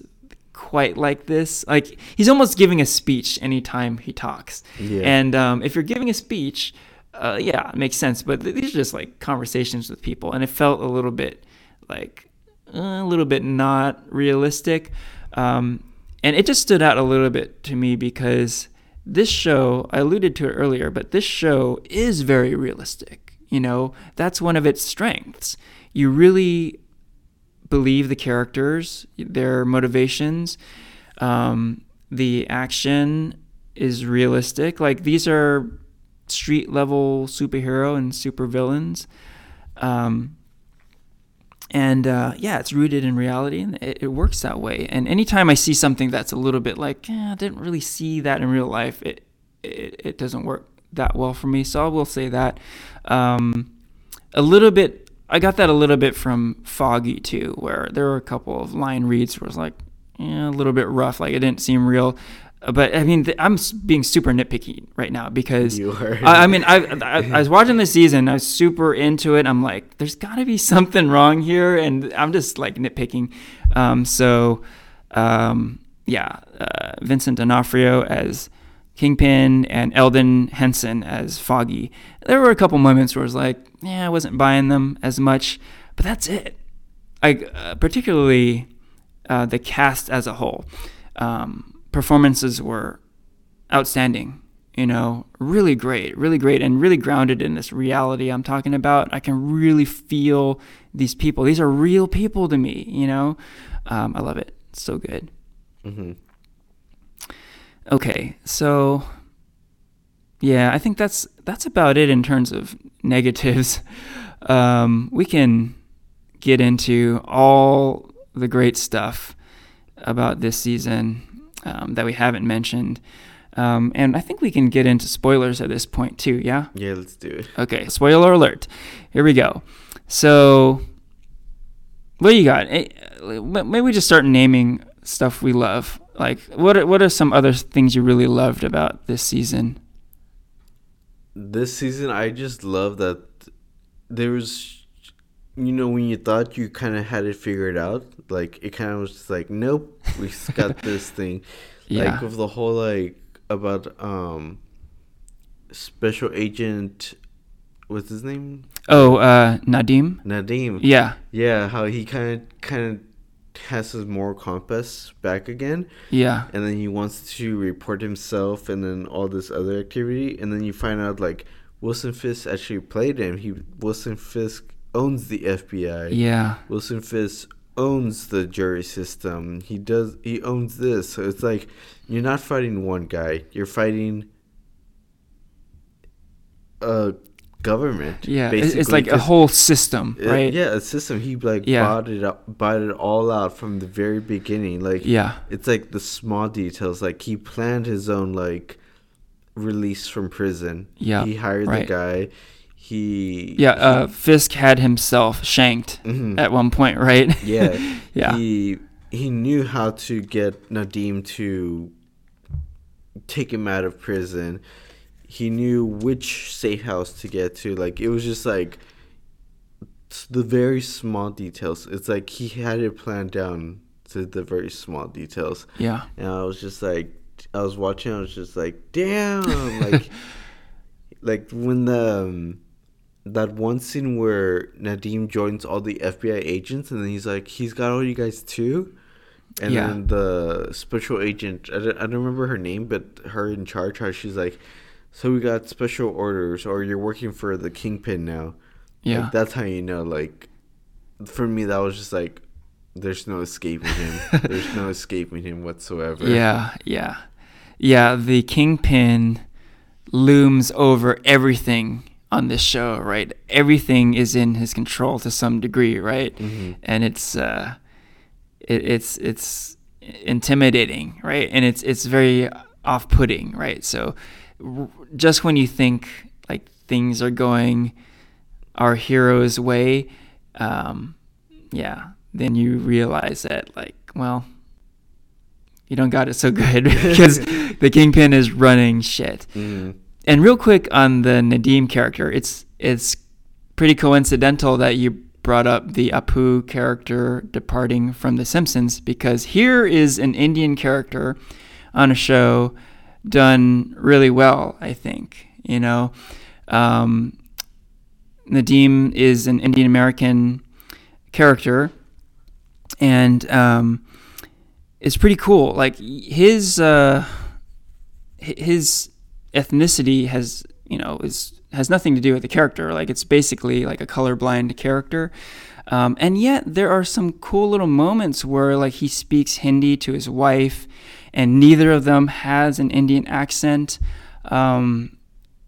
quite like this. Like he's almost giving a speech anytime he talks. Yeah. And um, if you're giving a speech, uh, yeah, it makes sense. But th- these are just like conversations with people, and it felt a little bit like uh, a little bit not realistic. Um, and it just stood out a little bit to me because this show, I alluded to it earlier, but this show is very realistic. You know, that's one of its strengths. You really believe the characters, their motivations. Um, the action is realistic. Like these are street level superhero and supervillains. Um, and uh, yeah, it's rooted in reality, and it, it works that way. And anytime I see something that's a little bit like, eh, I didn't really see that in real life, it it, it doesn't work that well for me. So I will say that. Um, a little bit, I got that a little bit from Foggy too, where there were a couple of line reads where it was like, yeah, a little bit rough, like it didn't seem real. But I mean, th- I'm being super nitpicky right now because. I, I mean, I, I I was watching this season, I was super into it. I'm like, there's got to be something wrong here, and I'm just like nitpicking. Um, so, um, yeah, uh, Vincent D'Onofrio as Kingpin and Elden Henson as Foggy. There were a couple moments where I was like, yeah, I wasn't buying them as much, but that's it. I uh, particularly uh, the cast as a whole. Um, performances were outstanding. You know, really great, really great, and really grounded in this reality I'm talking about. I can really feel these people. These are real people to me. You know, um, I love it. It's so good. Mm-hmm. Okay, so yeah, I think that's that's about it in terms of negatives. Um, we can get into all the great stuff about this season um, that we haven't mentioned. Um, and I think we can get into spoilers at this point too, yeah? Yeah, let's do it. Okay, spoiler alert. Here we go. So, what do you got? Eh, Maybe we just start naming stuff we love. Like, what are, what are some other things you really loved about this season? This season, I just love that there was, you know, when you thought you kind of had it figured out, like it kind of was just like, nope, we got this thing. Yeah. Like with the whole like about um, special agent, what's his name? Oh, uh, Nadeem? Nadeem. Yeah, Yeah, how he kind of kind of has his moral compass back again, yeah, and then he wants to report himself, and then all this other activity, and then you find out like Wilson Fisk actually played him. He Wilson Fisk owns the FBI. yeah, Wilson Fisk owns the jury system. He does. He owns this. So it's like you're not fighting one guy. You're fighting a government. yeah. It's, it's like a whole system, right? yeah, a system. He like Yeah. bought it up, bought it all out from the very beginning. Like Yeah. it's like the small details. Like he planned his own like release from prison. Yeah, he hired right. the guy. He Yeah, uh, Fisk had himself shanked Mhm. at one point, right? yeah yeah, He he knew how to get Nadeem to take him out of prison. He knew which safe house to get to. Like it was just like the very small details. It's like he had it planned down to the very small details. yeah, And I was just like, I was watching. I was just like, damn, like, like when the um, that one scene where Nadeem joins all the FBI agents, and then he's like, he's got all you guys too. And Yeah. then the special agent, I don't, I don't remember her name, but her in charge, how she's like, so we got special orders, or you're working for the kingpin now. yeah, Like, that's how you know. Like, for me, that was just like, there's no escaping him. there's no escaping him whatsoever. yeah, yeah, yeah. The kingpin looms over everything on this show, right? Everything is in his control to some degree, right? Mhm. And it's uh, it, it's it's intimidating, right? And it's it's very off-putting, right? So just when you think like things are going our hero's way, um, yeah, then you realize that like, well, you don't got it so good because the kingpin is running shit. Mhm. And real quick on the Nadeem character, it's it's pretty coincidental that you brought up the Apu character departing from The Simpsons because here is an Indian character on a show done really well. I think you know, um, Nadeem is an Indian American character, and um, it's pretty cool. Like his uh, his ethnicity has you know is has nothing to do with the character. Like it's basically like a colorblind character. Um, and yet there are some cool little moments where like he speaks Hindi to his wife, and neither of them has an Indian accent. Um,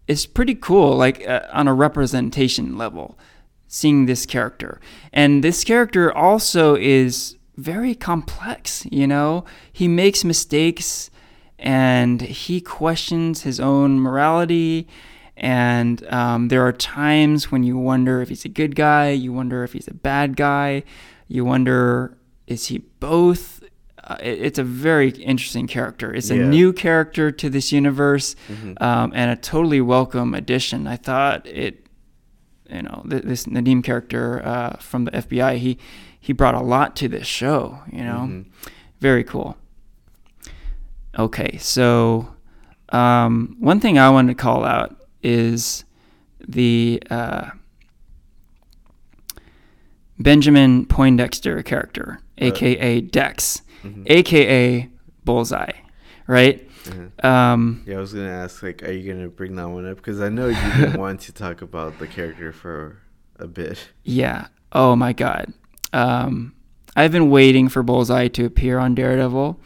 it's pretty cool, like uh, on a representation level, seeing this character. And this character also is very complex. You know, he makes mistakes and he questions his own morality. And um, there are times when you wonder if he's a good guy, you wonder if he's a bad guy, you wonder is he both. Uh, it's a very interesting character. It's a new character to this universe, um, and a totally welcome addition. I thought it, you know, th- this Nadeem character uh, from the FBI, he he brought a lot to this show. You know, very cool. Okay, so um, one thing I wanted to call out is the uh, Benjamin Poindexter character, aka Dex, aka Bullseye, right? Mhm. Um, Yeah, I was gonna ask, like, are you gonna bring that one up? Because I know you've been wanting to talk about the character for a bit. Yeah. Oh my God. Um, I've been waiting for Bullseye to appear on Daredevil.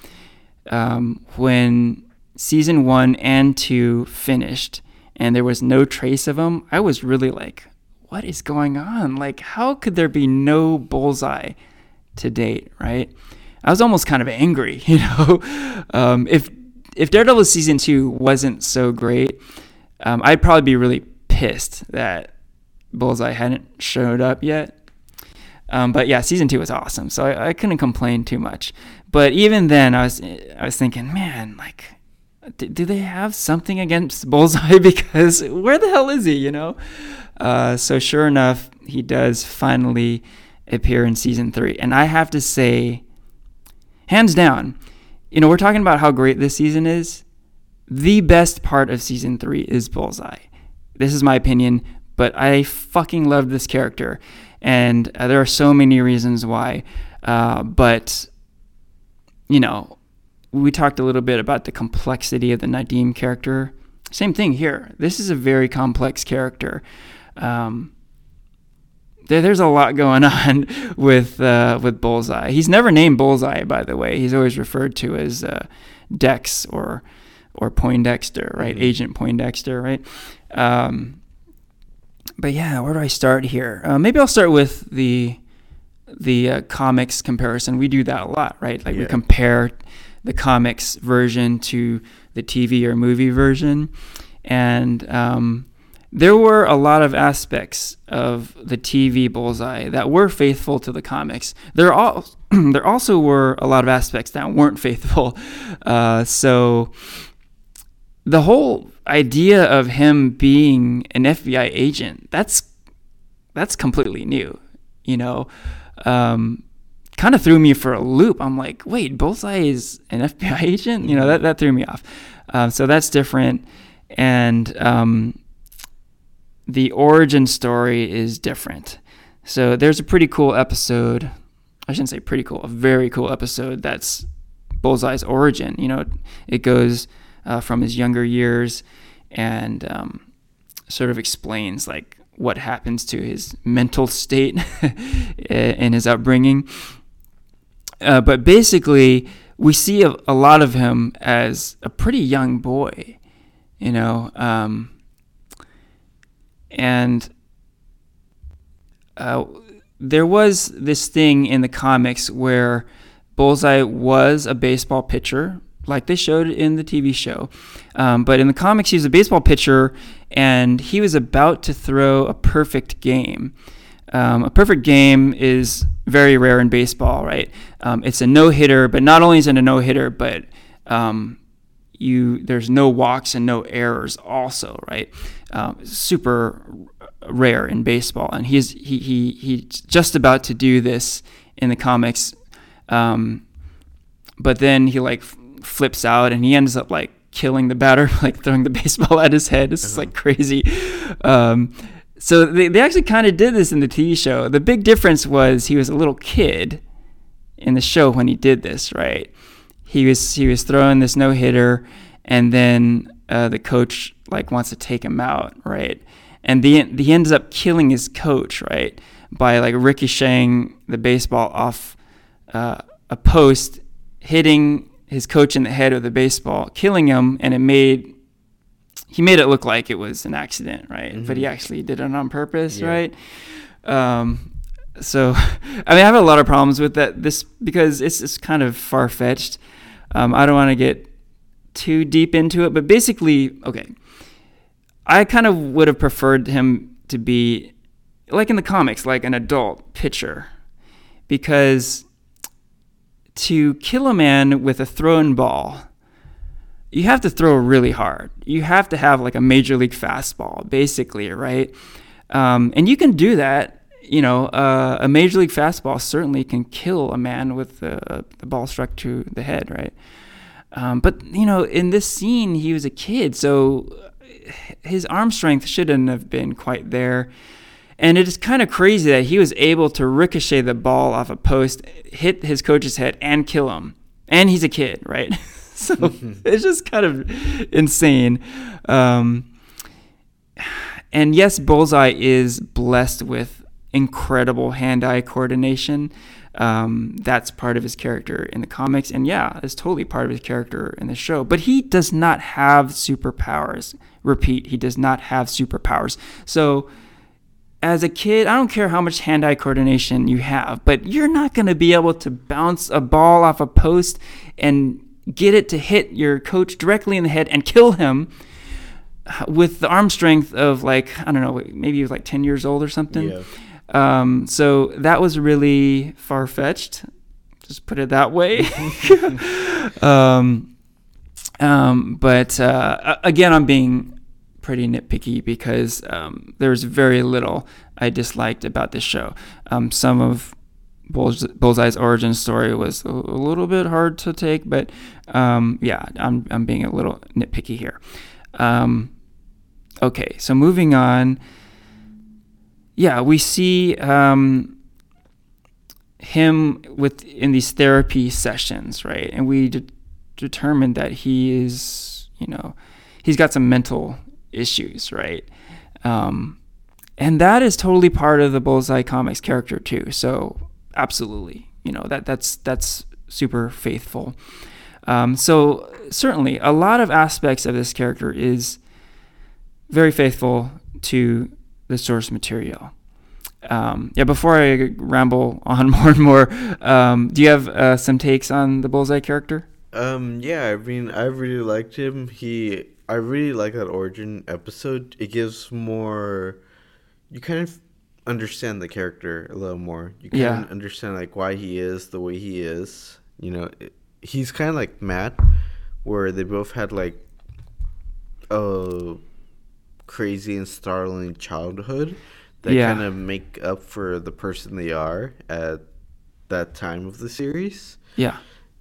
Um, when season one and two finished, and there was no trace of him, I was really like, "What is going on? Like, how could there be no Bullseye to date?" Right? I was almost kind of angry, you know. um, if if Daredevil season two wasn't so great, um, I'd probably be really pissed that Bullseye hadn't showed up yet. Um, but yeah, season two was awesome, so I, I couldn't complain too much. But even then, I was I was thinking, man, like, do, do they have something against Bullseye? because where the hell is he? You know. Uh, so sure enough, he does finally appear in season three, and I have to say, hands down, you know, we're talking about how great this season is. The best part of season three is Bullseye. This is my opinion, but I fucking love this character, and uh, there are so many reasons why. Uh, but you know, we talked a little bit about the complexity of the Nadeem character. Same thing here. This is a very complex character. Um, there, there's a lot going on with uh, with Bullseye. He's never named Bullseye, by the way. He's always referred to as uh, Dex or or Poindexter, right? Mhm. Agent Poindexter, right? Um, but yeah, where do I start here? Uh, maybe I'll start with the the uh, comics comparison. We do that a lot, right? Like we compare the comics version to the TV or movie version, and um, there were a lot of aspects of the TV Bullseye that were faithful to the comics. There all there also were a lot of aspects that weren't faithful. Uh, so the whole idea of him being an FBI agent that's that's completely new. You know, um, kind of threw me for a loop. I'm like, wait, Bullseye is an FBI agent? You know, that that threw me off. Um, so that's different, and um, the origin story is different. So there's a pretty cool episode. I shouldn't say pretty cool, a very cool episode that's Bullseye's origin. You know, it goes uh, from his younger years and um, sort of explains like what happens to his mental state in his upbringing. Uh, but basically, we see a, a lot of him as a pretty young boy, you know. Um, and uh, there was this thing in the comics where Bullseye was a baseball pitcher, like they showed in the TV show. Um, but in the comics, he was a baseball pitcher, and he was about to throw a perfect game. Um, a perfect game is very rare in baseball, right? Um, it's a no hitter, but not only is it a no hitter, but um, you there's no walks and no errors also, right? Um, super rare in baseball, and he's he he he's just about to do this in the comics, um, but then he like f- flips out and he ends up like killing the batter, like throwing the baseball at his head. This is like crazy. Um, so they, they actually kind of did this in the TV show. The big difference was he was a little kid in the show when he did this, right? He was he was throwing this no hitter, and then uh, the coach like wants to take him out, right? And the he ends up killing his coach, right, by like ricocheting the baseball off uh, a post, hitting his coach in the head with the baseball, killing him, and it made he made it look like it was an accident, right? But he actually did it on purpose, Yeah. right? Um, so, I mean, I have a lot of problems with that. This because it's it's kind of far fetched. Um, I don't want to get too deep into it, but basically, okay, I kind of would have preferred him to be like in the comics, like an adult pitcher, because to kill a man with a thrown ball, you have to throw really hard. You have to have like a major league fastball, basically, right? Um, and you can do that. You know, uh, a major league fastball certainly can kill a man with the, the ball struck to the head, right? Um, but you know, in this scene, he was a kid, so his arm strength shouldn't have been quite there. And it is kind of crazy that he was able to ricochet the ball off a post, hit his coach's head, and kill him. And he's a kid, right? so it's just kind of insane. Um, and yes, Bullseye is blessed with incredible hand eye coordination. Um, that's part of his character in the comics. And yeah, it's totally part of his character in the show. But he does not have superpowers. Repeat, he does not have superpowers. So as a kid, I don't care how much hand eye coordination you have, but you're not going to be able to bounce a ball off a post and get it to hit your coach directly in the head and kill him with the arm strength of like, I don't know, maybe he was like 10 years old or something. Yeah. Um, so that was really far fetched. Just put it that way. um, um, but uh, again, I'm being pretty nitpicky because um, there's very little I disliked about this show. Um, some of Bullseye's origin story was a, little bit hard to take, but um, yeah, I'm, I'm being a little nitpicky here. Um, okay, so moving on yeah, we see um, him with in these therapy sessions, right? And we de- determined that he is, you know, he's got some mental issues, right? Um, and that is totally part of the Bullseye comics character too. So absolutely, you know that that's that's super faithful. Um, so certainly, a lot of aspects of this character is very faithful to the source material. Um, yeah, before I ramble on more and more, um, do you have uh, some takes on the Bullseye character? Um, yeah, I mean, I really liked him. He, I really like that origin episode. It gives more, you kind of understand the character a little more. You kind yeah. of understand like why he is the way he is. You know, it, he's kind of like Matt, where they both had like a crazy and startling childhood that yeah. kind of make up for the person they are at that time of the series. Yeah.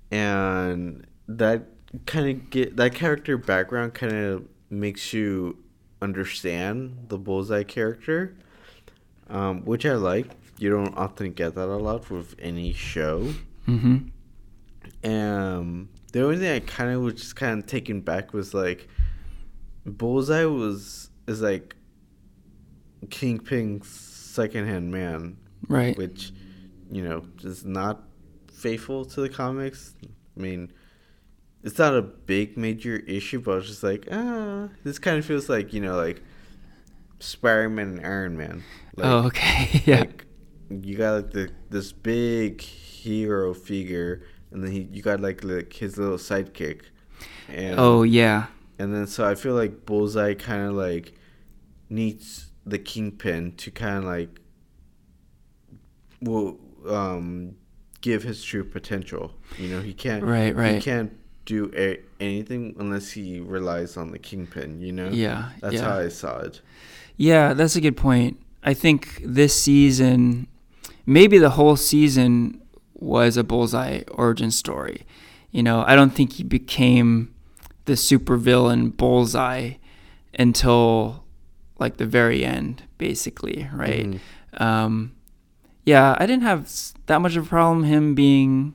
And that kind of get that character background kind of makes you understand the bullseye character, um, which I like. You don't often get that a lot with any show. Mm-hmm. Um, the only thing I kind of was just kind of taken back was like, Bullseye was is like Kingpin's secondhand man, right? Which, you know, is not faithful to the comics. I mean, it's not a big major issue, but it's just like, ah, this kind of feels like you know, like Spider-Man and Iron Man. Like, oh, okay, yeah. Like, you got like the this big hero figure, and then he you got like like his little sidekick. And, oh yeah. And then so I feel like Bullseye kind of like needs the kingpin to kind of like will um give his true potential. You know, he can't right right he can't do a- anything unless he relies on the kingpin. You know, yeah, that's yeah. how I saw it. Yeah, that's a good point. I think this season, maybe the whole season was a bullseye origin story. You know, I don't think he became the supervillain bullseye until like the very end, basically, right? Mm-hmm. Um, yeah, I didn't have that much of a problem him being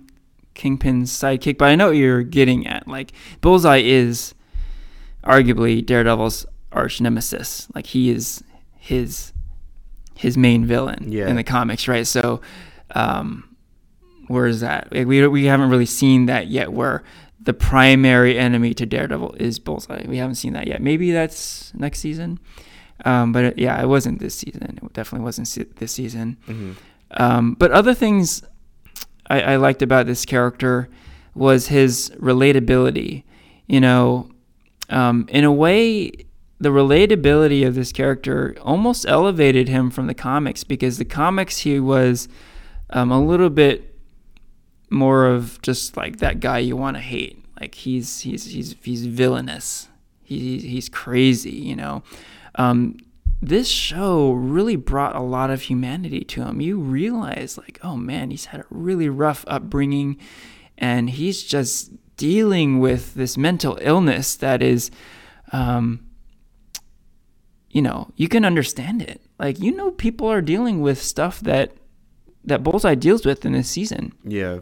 Kingpin's sidekick, but I know what you're getting at. Like Bullseye is arguably Daredevil's arch nemesis. Like he is his his main villain yeah. in the comics, right? So, um, where is that? Like, we we haven't really seen that yet. Where the primary enemy to Daredevil is Bullseye. We haven't seen that yet. Maybe that's next season. Um, but it, yeah, it wasn't this season. It definitely wasn't this season. Mm-hmm. Um, but other things I, I, liked about this character was his relatability. You know, um, in a way, the relatability of this character almost elevated him from the comics because the comics he was um, a little bit more of just like that guy you want to hate. Like he's he's he's he's villainous. He, he's crazy, you know. Um, this show really brought a lot of humanity to him. You realize, like, oh man, he's had a really rough upbringing and he's just dealing with this mental illness that is, um, you know, you can understand it. Like you know, people are dealing with stuff that that Bullseye deals with in this season. Yeah.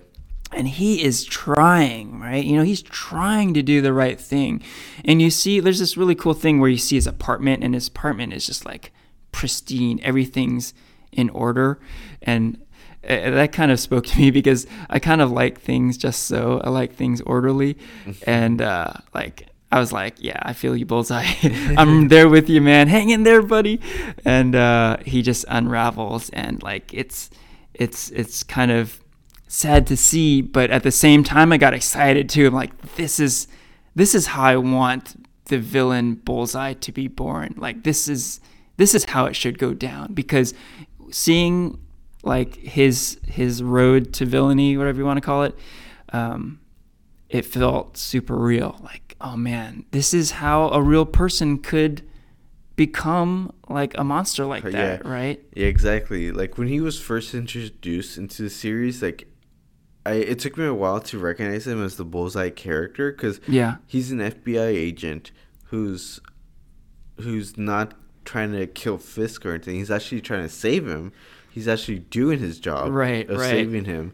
And he is trying, right? You know, he's trying to do the right thing. And you see, there's this really cool thing where you see his apartment, and his apartment is just like pristine. Everything's in order. And uh, that kind of spoke to me because I kind of like things just so. I like things orderly. and uh, like, I was like, yeah, I feel you, Bullseye. I'm there with you, man. Hang in there, buddy. And uh, he just unravels, and like, it's it's it's kind of sad to see, but at the same time, I got excited too. I'm like, this is this is how I want the villain Bullseye to be born. Like this is this is how it should go down because seeing like his his road to villainy, whatever you want to call it, um, it felt super real. Like, oh man, this is how a real person could become like a monster like that, yeah. right? Yeah, exactly. Like when he was first introduced into the series, like I it took me a while to recognize him as the Bullseye character because Yeah. he's an FBI agent who's who's not trying to kill Fisk or anything. He's actually trying to save him. He's actually doing his job Right, of right. saving him.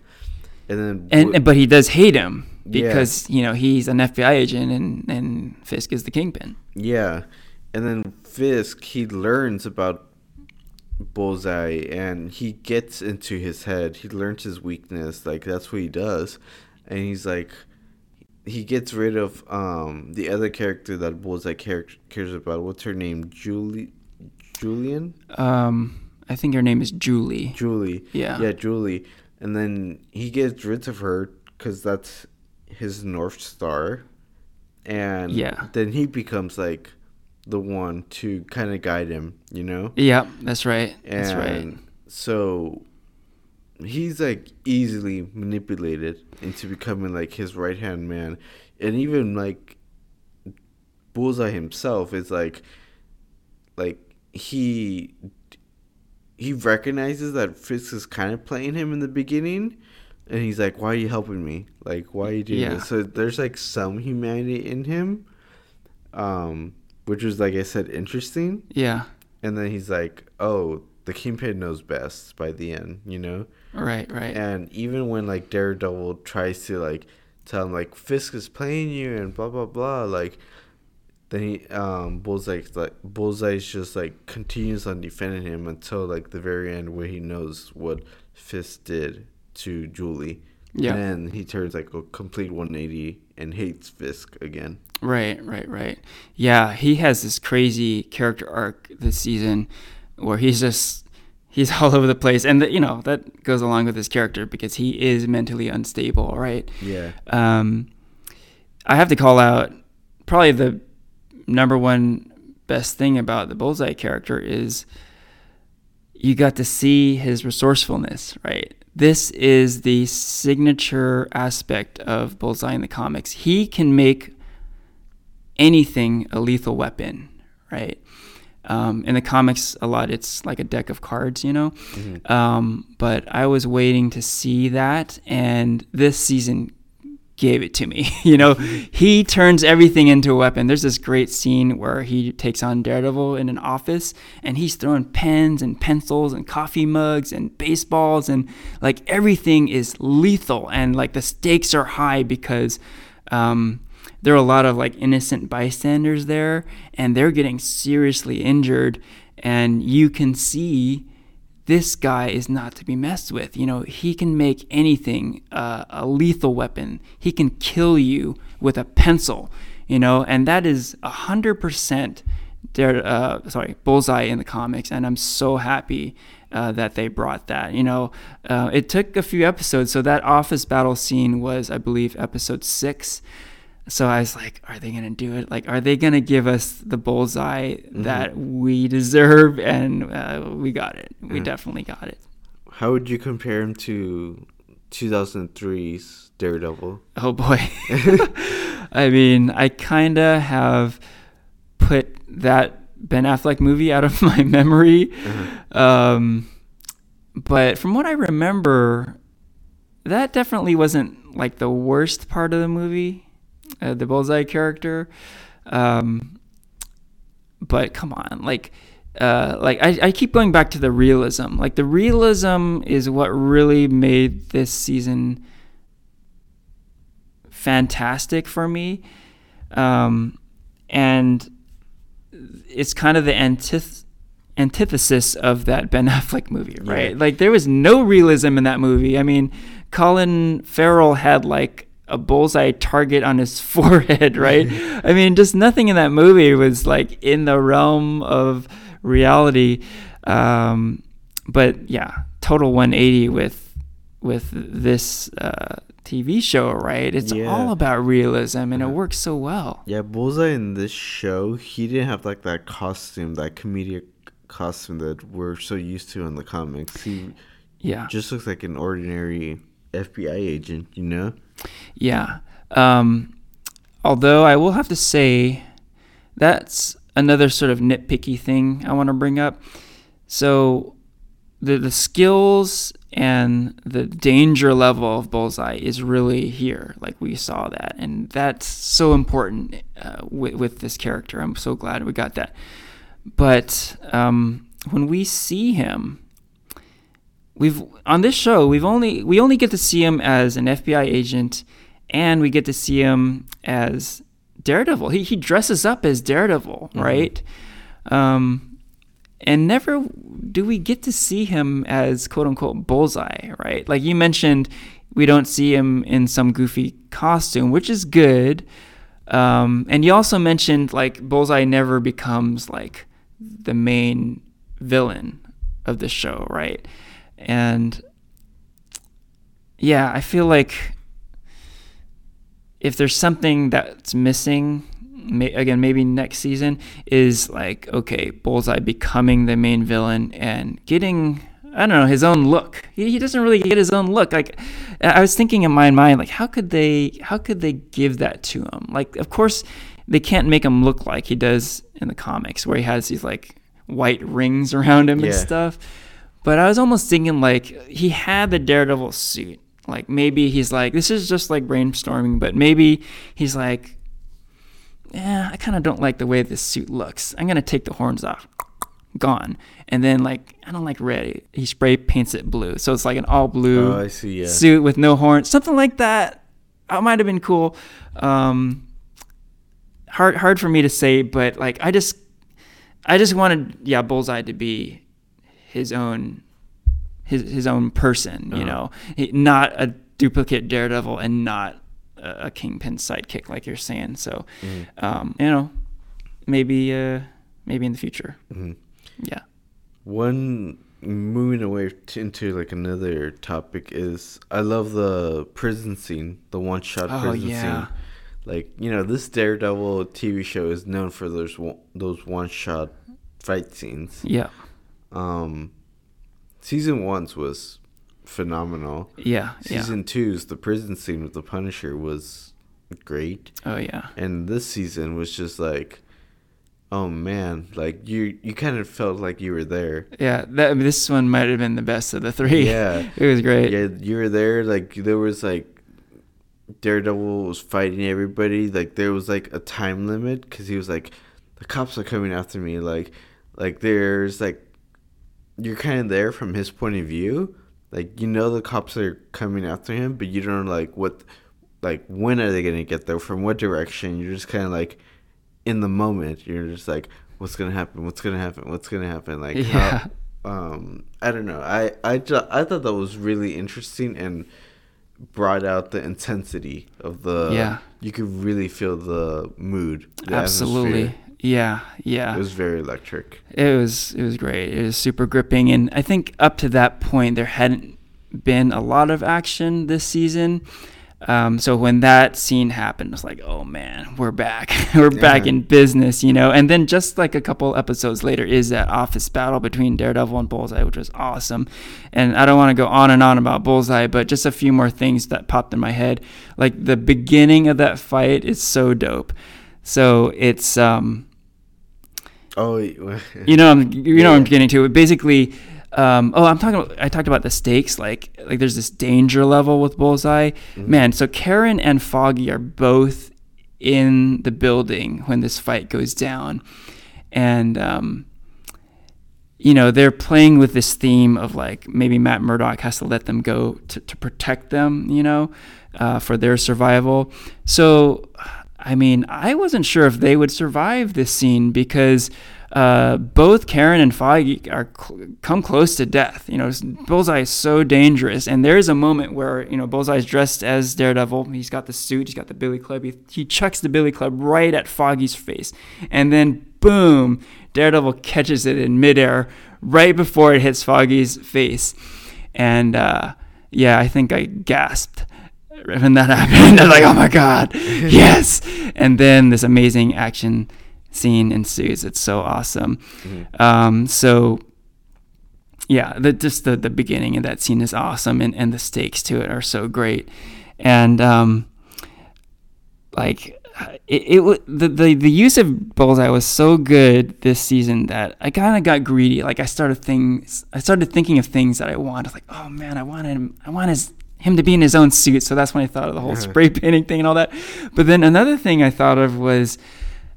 And then and, w- but he does hate him Yeah. because you know he's an FBI agent and and Fisk is the kingpin. Yeah. And then Fisk, he learns about Bullseye and he gets into his head. He learns his weakness. Like, that's what he does. And he's like, he gets rid of um the other character that Bullseye care- cares about. What's her name? Julie? Julian? Um, I think her name is Julie. Julie. Yeah. Yeah, Julie. And then he gets rid of her because that's his North Star. And Yeah. then he becomes like the one to kind of guide him, you know? Yeah, that's right. And That's right. so he's like easily manipulated into becoming like his right hand man. And even like Bullseye himself is like like he he recognizes that Fisk is kind of playing him in the beginning and he's like, Why are you helping me? Like why are you doing Yeah. this? So there's like some humanity in him. Um which was like I said interesting. Yeah. And then he's like, "Oh, the kingpin knows best." By the end, you know. Right. Right. And even when like Daredevil tries to like tell him like Fisk is playing you and blah blah blah, like then he um Bullseye's like Bullseye's just like continues on defending him until like the very end where he knows what Fisk did to Julie. Yeah. And then he turns like a complete 180 and hates Fisk again. Right, right, right. Yeah, he has this crazy character arc this season where he's just he's all over the place and you know, that goes along with his character because he is mentally unstable, right? Yeah. Um I have to call out probably the number one best thing about the Bullseye character is you got to see his resourcefulness, right? This is the signature aspect of Bullseye in the comics. He can make anything a lethal weapon, right? Um, in the comics, a lot it's like a deck of cards, you know. Um, but I was waiting to see that, and this season gave it to me. you know, he turns everything into a weapon. There's this great scene where he takes on Daredevil in an office, and he's throwing pens and pencils and coffee mugs and baseballs, and like everything is lethal, and like the stakes are high because. Um, there are a lot of like innocent bystanders there and they're getting seriously injured and you can see this guy is not to be messed with. You know he can make anything uh, a lethal weapon. He can kill you with a pencil you know and that is a hundred percent there uh, sorry bullseye in the comics and i'm so happy uh, that they brought that you know. Uh, it took a few episodes so that office battle scene was i believe episode six so I was like, are they gonna do it? Like, are they gonna give us the bullseye that we deserve? And uh, we got it. We Yeah. definitely got it. How would you compare him to 2003's Daredevil? Oh boy. I mean, I kind of have put that Ben Affleck movie out of my memory. Um, but from what I remember, that definitely wasn't like the worst part of the movie. Uh, the Bullseye character. Um, but come on, like, uh, like I, I keep going back to the realism. Like the realism is what really made this season fantastic for me, um, and it's kind of the antith- antithesis of that Ben Affleck movie, right? Yeah. Like there was no realism in that movie. I mean, Colin Farrell had like a bullseye target on his forehead, right? I mean, just nothing in that movie was like in the realm of reality. Um, but yeah, total 180 with with this uh, TV show, right? It's Yeah. all about realism, and it Uh-huh. works so well. Yeah, Bullseye in this show, he didn't have like that costume, that comedic costume that we're so used to in the comics. He Yeah, just looks like an ordinary FBI agent, you know? Yeah. Um, although I will have to say, that's another sort of nitpicky thing I want to bring up. So, the the skills and the danger level of Bullseye is really here. Like we saw that, and that's so important uh, with with this character. I'm so glad we got that. But um, when we see him, we've on this show we've only we only get to see him as an FBI agent, and we get to see him as Daredevil. He he dresses up as Daredevil, right? Um, and never do we get to see him as quote unquote bullseye, right? Like you mentioned, we don't see him in some goofy costume, which is good. Um, and you also mentioned like bullseye never becomes like the main villain of the show, right? And yeah, I feel like if there's something that's missing, may, again, maybe next season, is like, okay, Bullseye becoming the main villain and getting, I don't know, his own look. He, he doesn't really get his own look. Like, I was thinking in my mind, like, how could they, how could they give that to him? Like, of course, they can't make him look like he does in the comics, where he has these like white rings around him and stuff. But I was almost thinking like he had the Daredevil suit. Like maybe he's like, this is just like brainstorming, but maybe he's like, yeah, I kind of don't like the way this suit looks. I'm gonna take the horns off. Gone. And then like I don't like red. He spray paints it blue, so it's like an all blue Oh, see, yeah. suit with no horns, something like that. That might have been cool. Um, hard hard for me to say, but like I just I just wanted yeah Bullseye to be his own his his own person, you Uh-huh. know, He- not a duplicate Daredevil and not a, a Kingpin sidekick like you're saying. So, Mm-hmm. um, you know, maybe uh, maybe in the future, Mhm. yeah. One moving away t- into like another topic is I love the prison scene, the one shot Oh, prison yeah. scene. Like you know, this Daredevil TV show is known for those one, those one shot fight scenes. Yeah, Um, season one's was phenomenal. yeah, Season two's the prison scene with the Punisher was great. Oh yeah, and this season was just like, oh man, like you you kind of felt like you were there. yeah. That I mean, this one might have been the best of the three. Yeah. it was great. Yeah, you were there. Like there was like Daredevil was fighting everybody. Like there was like a time limit because he was like, the cops are coming after me. Like, like there's like, you're kind of there from his point of view. Like you know the cops are coming after him, but you don't know like what, like when are they gonna get there? From what direction? You're just kind of like, in the moment. You're just like, what's gonna happen? What's gonna happen? What's gonna happen? Like, how- um i don't know i i ju- i thought that was really interesting and brought out the intensity of the Yeah. you could really feel the mood the Absolutely. atmosphere. Yeah, yeah. it was very electric It was it was great. It was super gripping, and I think up to that point there hadn't been a lot of action this season. Um, so when that scene happened, it's like, oh man, we're back. we're back in business, you know. And then just like a couple episodes later is that office battle between Daredevil and Bullseye, which was awesome. And I don't want to go on and on about Bullseye, but just a few more things that popped in my head. Like the beginning of that fight is so dope. So it's um, oh you know I'm you know what I'm getting to. it. Basically, um, oh, I'm talking. About, I talked about the stakes. Like like there's this danger level with Bullseye. Man, so Karen and Foggy are both in the building when this fight goes down, and um, you know they're playing with this theme of like maybe Matt Murdock has to let them go to, to protect them, you know, uh, for their survival. So, I mean, I wasn't sure if they would survive this scene because uh, both Karen and Foggy are cl- come close to death. You know, Bullseye is so dangerous, and there is a moment where you know Bullseye is dressed as Daredevil. He's got the suit, he's got the Billy Club. He, he chucks the Billy Club right at Foggy's face, and then boom, Daredevil catches it in midair right before it hits Foggy's face, and uh, yeah, I think I gasped when that happened. I was like, oh my god, yes! And then this amazing action scene ensues. It's so awesome. Mm-hmm. Um, so yeah, the, just the, the beginning of that scene is awesome, and, and the stakes to it are so great, and um, like it, it the, the the use of bullseye was so good this season that I kind of got greedy. Like I started things, I started thinking of things that I wanted. Like, oh man, I wanted I want his him to be in his own suit. So that's when I thought of the whole spray painting thing and all that. But then another thing I thought of was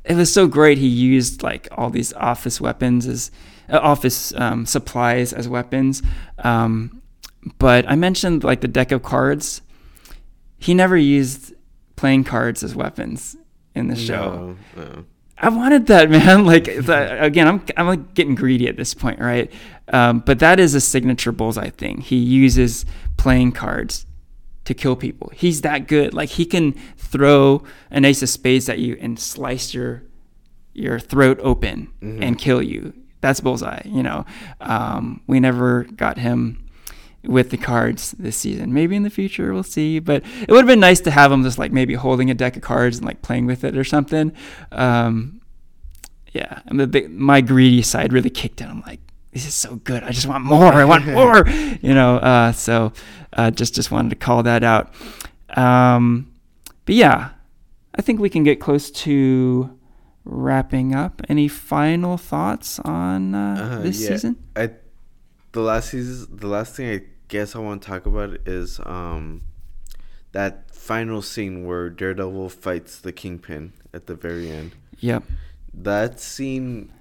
it was so great. He used like all these office weapons as uh, office um, supplies as weapons. Um, but I mentioned like the deck of cards. He never used playing cards as weapons in the show. No, no. I wanted that, man. Like again, I'm I'm like getting greedy at this point, right? Um, but that is a signature bullseye thing. He uses playing cards to kill people. He's that good. Like he can throw an ace of spades at you and slice your your throat open mm-hmm. and kill you. That's bullseye. You know, um, we never got him with the cards this season. Maybe in the future we'll see. But it would have been nice to have him just like maybe holding a deck of cards and like playing with it or something. Um, yeah, and the, the, my greedy side really kicked in. I'm like, this is so good. I just want more. I want more. You know. Uh, so uh, just just wanted to call that out. Um, but yeah, I think we can get close to wrapping up. Any final thoughts on uh, uh, this yeah. season? I the last season, the last thing I guess I want to talk about is um that final scene where Daredevil fights the Kingpin at the very end. Yep. That scene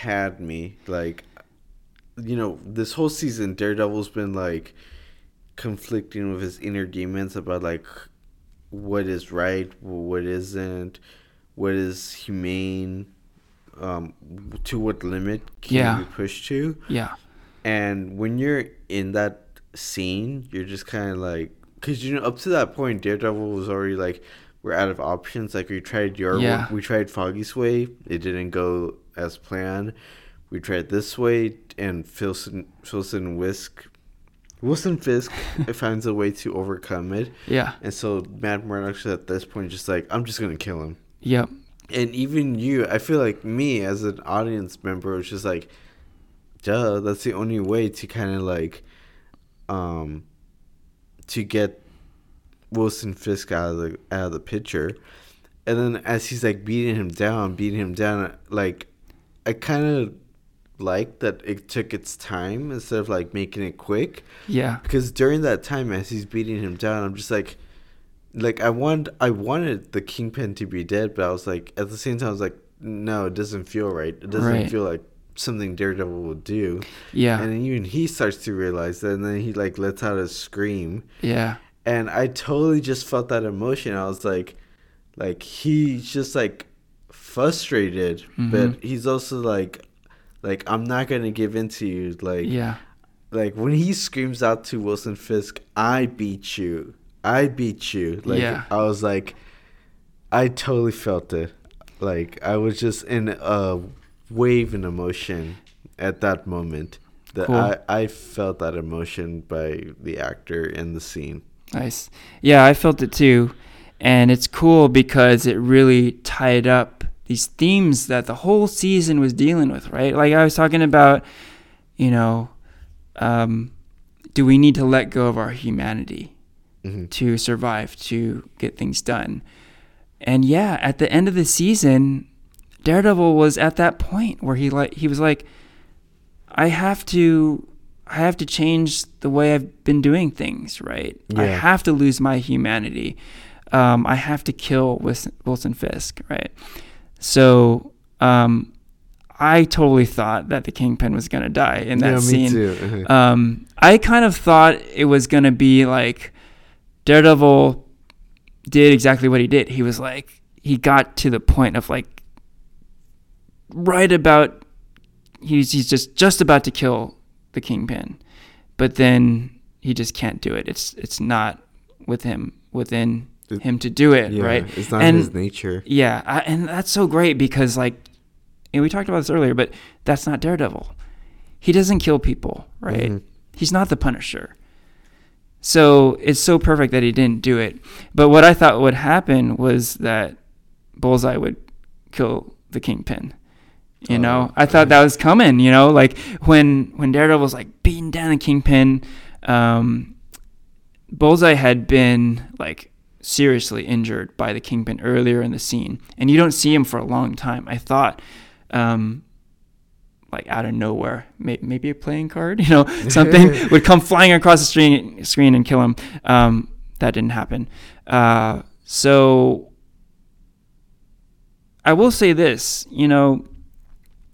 had me like you know, this whole season Daredevil's been like conflicting with his inner demons about like what is right, what isn't, what is humane, um, to what limit can yeah. you push to. Yeah. And when you're in that scene, you're just kind of like, because you know, up to that point, Daredevil was already like, we're out of options. Like we tried your, yeah. we tried Foggy's way, it didn't go as planned. We tried this way, and Filson, Filson Whisk Wilson Fisk finds a way to overcome it. Yeah. And so Matt Murdock's at this point just like, I'm just gonna kill him. Yep. And even you, I feel like me as an audience member was just like, duh, that's the only way to kind of like, um, to get Wilson Fisk out of the out of the picture. And then as he's like beating him down, beating him down, like I kind of like that it took its time instead of like making it quick. Yeah. Because during that time, as he's beating him down, I'm just like, like I want, I wanted the kingpin to be dead, but I was like, at the same time, I was like, no, it doesn't feel right. It doesn't right. feel like something Daredevil would do. Yeah. And then even he starts to realize that, and then he like lets out a scream. Yeah. And I totally just felt that emotion. I was like, like he's just like frustrated, mm-hmm. but he's also like like I'm not gonna give in to you. Like yeah, like when he screams out to Wilson Fisk, "I beat you, I beat you." Like yeah. I was like, I totally felt it. Like I was just in a wave in emotion at that moment. That cool. I I felt that emotion by the actor in the scene. Nice. Yeah, I felt it too. And it's cool because it really tied up these themes that the whole season was dealing with, right? Like I was talking about, you know, um, do we need to let go of our humanity mm-hmm. to survive, to get things done? And yeah, at the end of the season, Daredevil was at that point where he like he was like, I have to I have to change the way I've been doing things, right? Yeah. I have to lose my humanity. um, I have to kill Wilson, Wilson Fisk, right? So um, I totally thought that the Kingpin was gonna die in that yeah, scene. Um, I kind of thought it was gonna be like Daredevil did exactly what he did. He was like he got to the point of like right about he's he's just just about to kill the Kingpin, but then he just can't do it. It's it's not with him within It- him to do it, yeah, right? It's not And- his nature. Yeah, I, and that's so great because like, and we talked about this earlier, but that's not Daredevil. He doesn't kill people, right? Mhm. He's not the Punisher. So it's so perfect that he didn't do it. But what I thought would happen was that Bullseye would kill the Kingpin. You know, Oh, I thought that was coming. You know, like when when Daredevil was like beating down the Kingpin, um, Bullseye had been like seriously injured by the Kingpin earlier in the scene, and you don't see him for a long time. I thought, um, like out of nowhere, may, maybe a playing card, you know, something would come flying across the screen, screen and kill him. Um, that didn't happen. Uh, so I will say this, you know,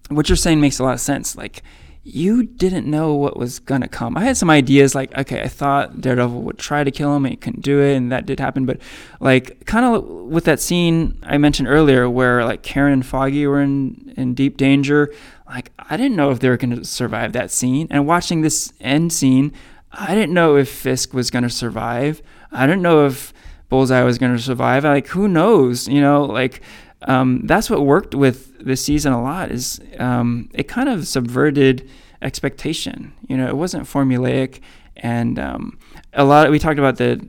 what you're saying makes a lot of sense. Like, you didn't know what was gonna come. I had some ideas, like, okay, I thought Daredevil would try to kill him and he couldn't do it, and that did happen. But like, kind of with that scene I mentioned earlier, where like Karen and Foggy were in in deep danger. Like, I didn't know if they were gonna survive that scene. And watching this end scene, I didn't know if Fisk was gonna survive. I didn't know if Bullseye was gonna survive. Like, who knows? You know, like um, that's what worked with this season a lot is um, it kind of subverted expectation. You know it wasn't formulaic and um, a lot we talked about the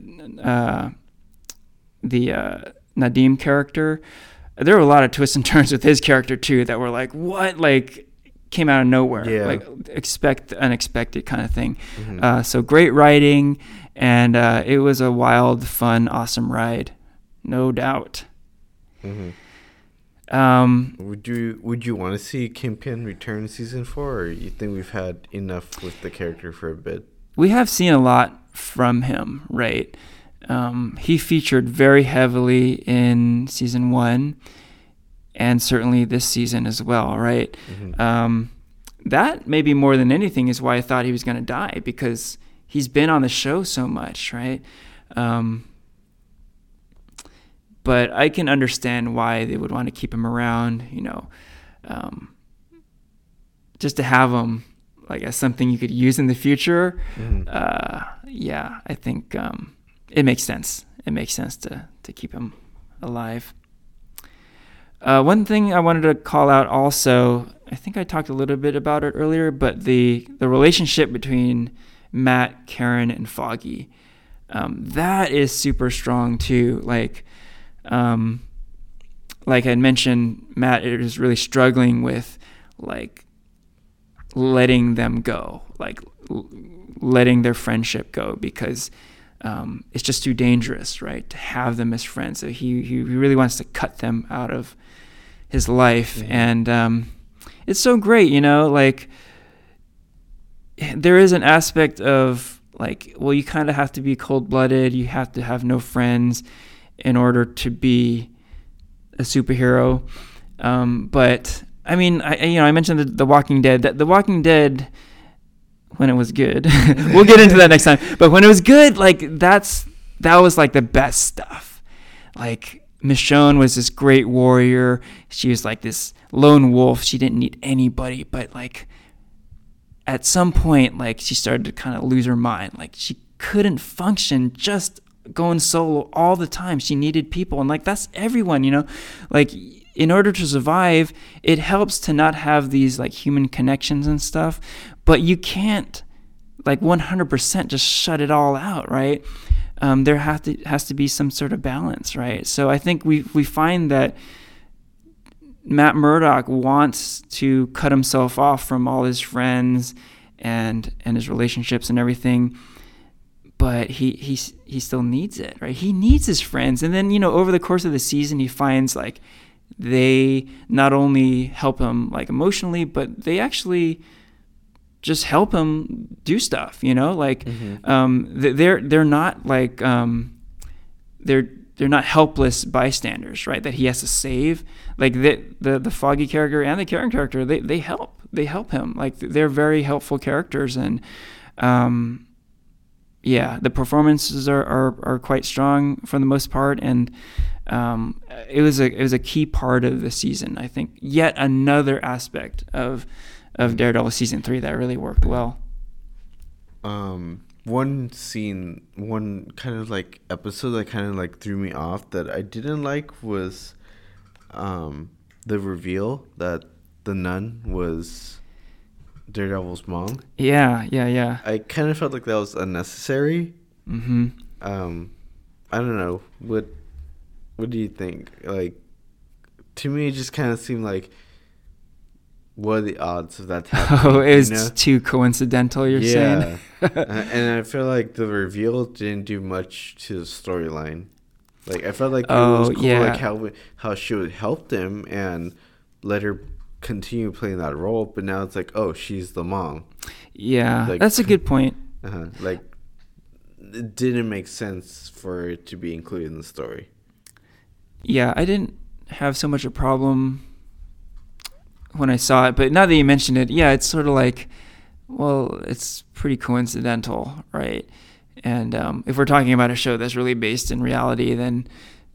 uh, the uh, Nadeem character. There were a lot of twists and turns with his character too that were like what? Like came out of nowhere. Yeah. like expect unexpected kind of thing. Mhm. uh, so great writing and uh, it was a wild fun awesome ride. No doubt. Mhm. Um, Would you would you want to see Kingpin return in season four, or you think we've had enough with the character for a bit? we have seen a lot from him, right? Um, he featured very heavily in season one, and certainly this season as well, right? Mhm. Um, that maybe more than anything is why I thought he was going to die because he's been on the show so much, right? Um, but I can understand why they would want to keep him around, you know, um, just to have him like as something you could use in the future. Mhm. Uh, yeah, I think um, it makes sense. It makes sense to to keep him alive. Uh, one thing I wanted to call out also, I think I talked a little bit about it earlier, but the the relationship between Matt, Karen, and Foggy, um, that is super strong too. Like, um, like I mentioned, Matt is really struggling with like letting them go, like l- letting their friendship go because um, it's just too dangerous, right, to have them as friends. So he he really wants to cut them out of his life, Mhm. and um, it's so great, you know, like there is an aspect of like, well, you kind of have to be cold blooded. You have to have no friends in order to be a superhero. Um, but I mean, I you know I mentioned the, the Walking Dead. That The Walking Dead, when it was good, we'll get into that next time. But when it was good, like that's that was like the best stuff. Like Michonne was this great warrior. She was like this lone wolf. She didn't need anybody, but like at some point, like she started to kind of lose her mind. Like she couldn't function just going solo all the time. She needed people, and like that's everyone, you know. Like in order to survive, it helps to not have these like human connections and stuff, but you can't like 100% just shut it all out, right? Um, there have to has to be some sort of balance, right? So I think we we find that Matt Murdock wants to cut himself off from all his friends and and his relationships and everything, but he he he still needs it, right? He needs his friends, and then you know over the course of the season he finds like they not only help him like emotionally, but they actually just help him do stuff, you know, like Mhm. um, they're they're not like um, they're they're not helpless bystanders, right? That he has to save. Like the the, the Foggy character and the Karen character, they, they help. They help him. Like they're very helpful characters, and um, yeah, the performances are, are, are quite strong for the most part, and um, it was a it was a key part of the season. I think yet another aspect of of Daredevil season three that really worked well. Um, one scene, one kind of like episode that kind of like threw me off that I didn't like was um, the reveal that the nun was Daredevil's mom. Yeah, yeah, yeah. I kind of felt like that was unnecessary. Mm-hmm. Um, I don't know what. What do you think? Like, to me, it just kind of seemed like. What are the odds of that happening? Oh, it was you know? too coincidental. You're saying? uh, and I feel like the reveal didn't do much to the storyline. Like I felt like it Oh, was cool, yeah. like how how she would help them and let her continue playing that role. But now it's like, oh, she's the mom. yeah, Like- that's a good point. Uh-huh. Like it didn't make sense for it to be included in the story. Yeah, I didn't have so much a problem when I saw it, but now that you mentioned it, yeah, it's sort of like, well, it's pretty coincidental, right? And um, if we're talking about a show that's really based in reality, then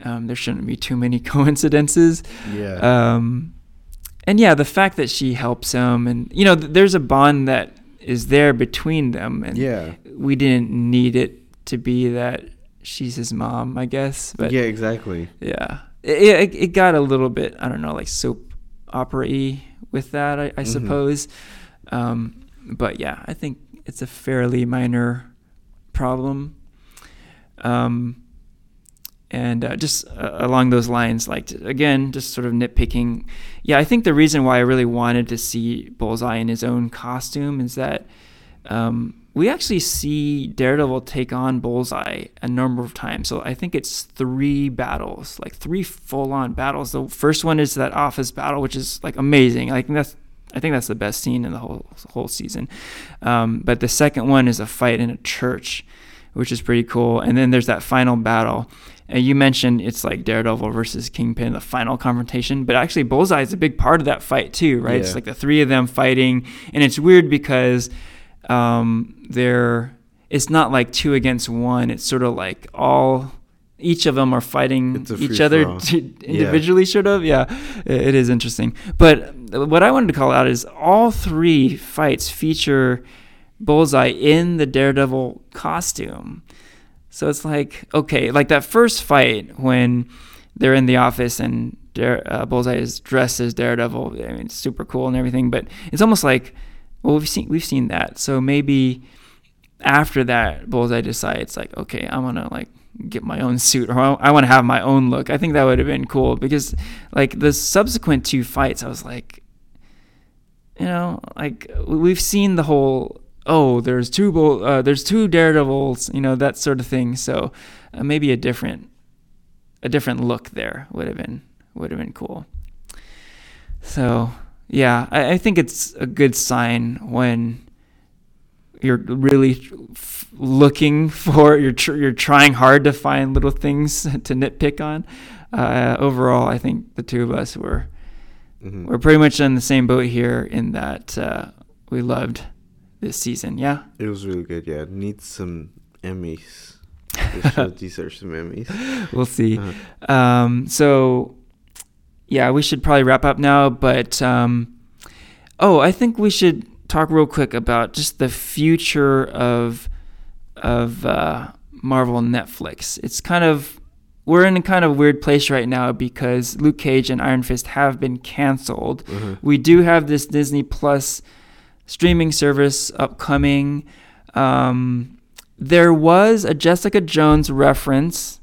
um, there shouldn't be too many coincidences. Yeah. Um, and yeah, the fact that she helps him, and you know, th- there's a bond that is there between them, and yeah. we didn't need it to be that she's his mom, I guess. But yeah. Exactly. yeah, it, it, it got a little bit, I don't know, like soap opera-y with that, I, I Mhm. suppose. Um, but yeah, I think it's a fairly minor problem. Um, and uh, just uh, along those lines, like again, just sort of nitpicking. Yeah, I think the reason why I really wanted to see Bullseye in his own costume is that um, we actually see Daredevil take on Bullseye a number of times. So I think it's three battles, like three full-on battles. The first one is that office battle, which is like amazing. Like that's I think that's the best scene in the whole whole season. Um, but the second one is a fight in a church, which is pretty cool. And then there's that final battle. And you mentioned it's like Daredevil versus Kingpin, the final confrontation. But actually, Bullseye is a big part of that fight too, right? It's like the three of them fighting, and it's weird because um, they're it's not like two against one. It's sort of like all each of them are fighting each other individually, sort of. Yeah, it is interesting. But what I wanted to call out is all three fights feature Bullseye in the Daredevil costume. So it's like okay, like that first fight when they're in the office and Dare, uh, Bullseye is dressed as Daredevil. I mean, it's super cool and everything, but it's almost like well, we've seen we've seen that. So maybe after that, Bullseye decides like, okay, I want to like get my own suit or I want to have my own look. I think that would have been cool because like the subsequent two fights, I was like, you know, like we've seen the whole oh, there's two Bull, uh, there's two Daredevils, you know, that sort of thing. So uh, maybe a different a different look there would have been would have been cool. So yeah, I, I think it's a good sign when you're really f- looking for you're tr- you're trying hard to find little things to nitpick on. Uh, overall, I think the two of us were Mhm. we're pretty much on the same boat here in that uh, we loved this season. Yeah. It was really good. Yeah. Needs some Emmys. Deserves some Emmys. we'll see. Uh-huh. Um, so, yeah, we should probably wrap up now. But um, oh, I think we should talk real quick about just the future of of uh, Marvel Netflix. It's kind of we're in a kind of weird place right now because Luke Cage and Iron Fist have been canceled. Uh-huh. We do have this Disney Plus streaming service upcoming. Um, there was a Jessica Jones reference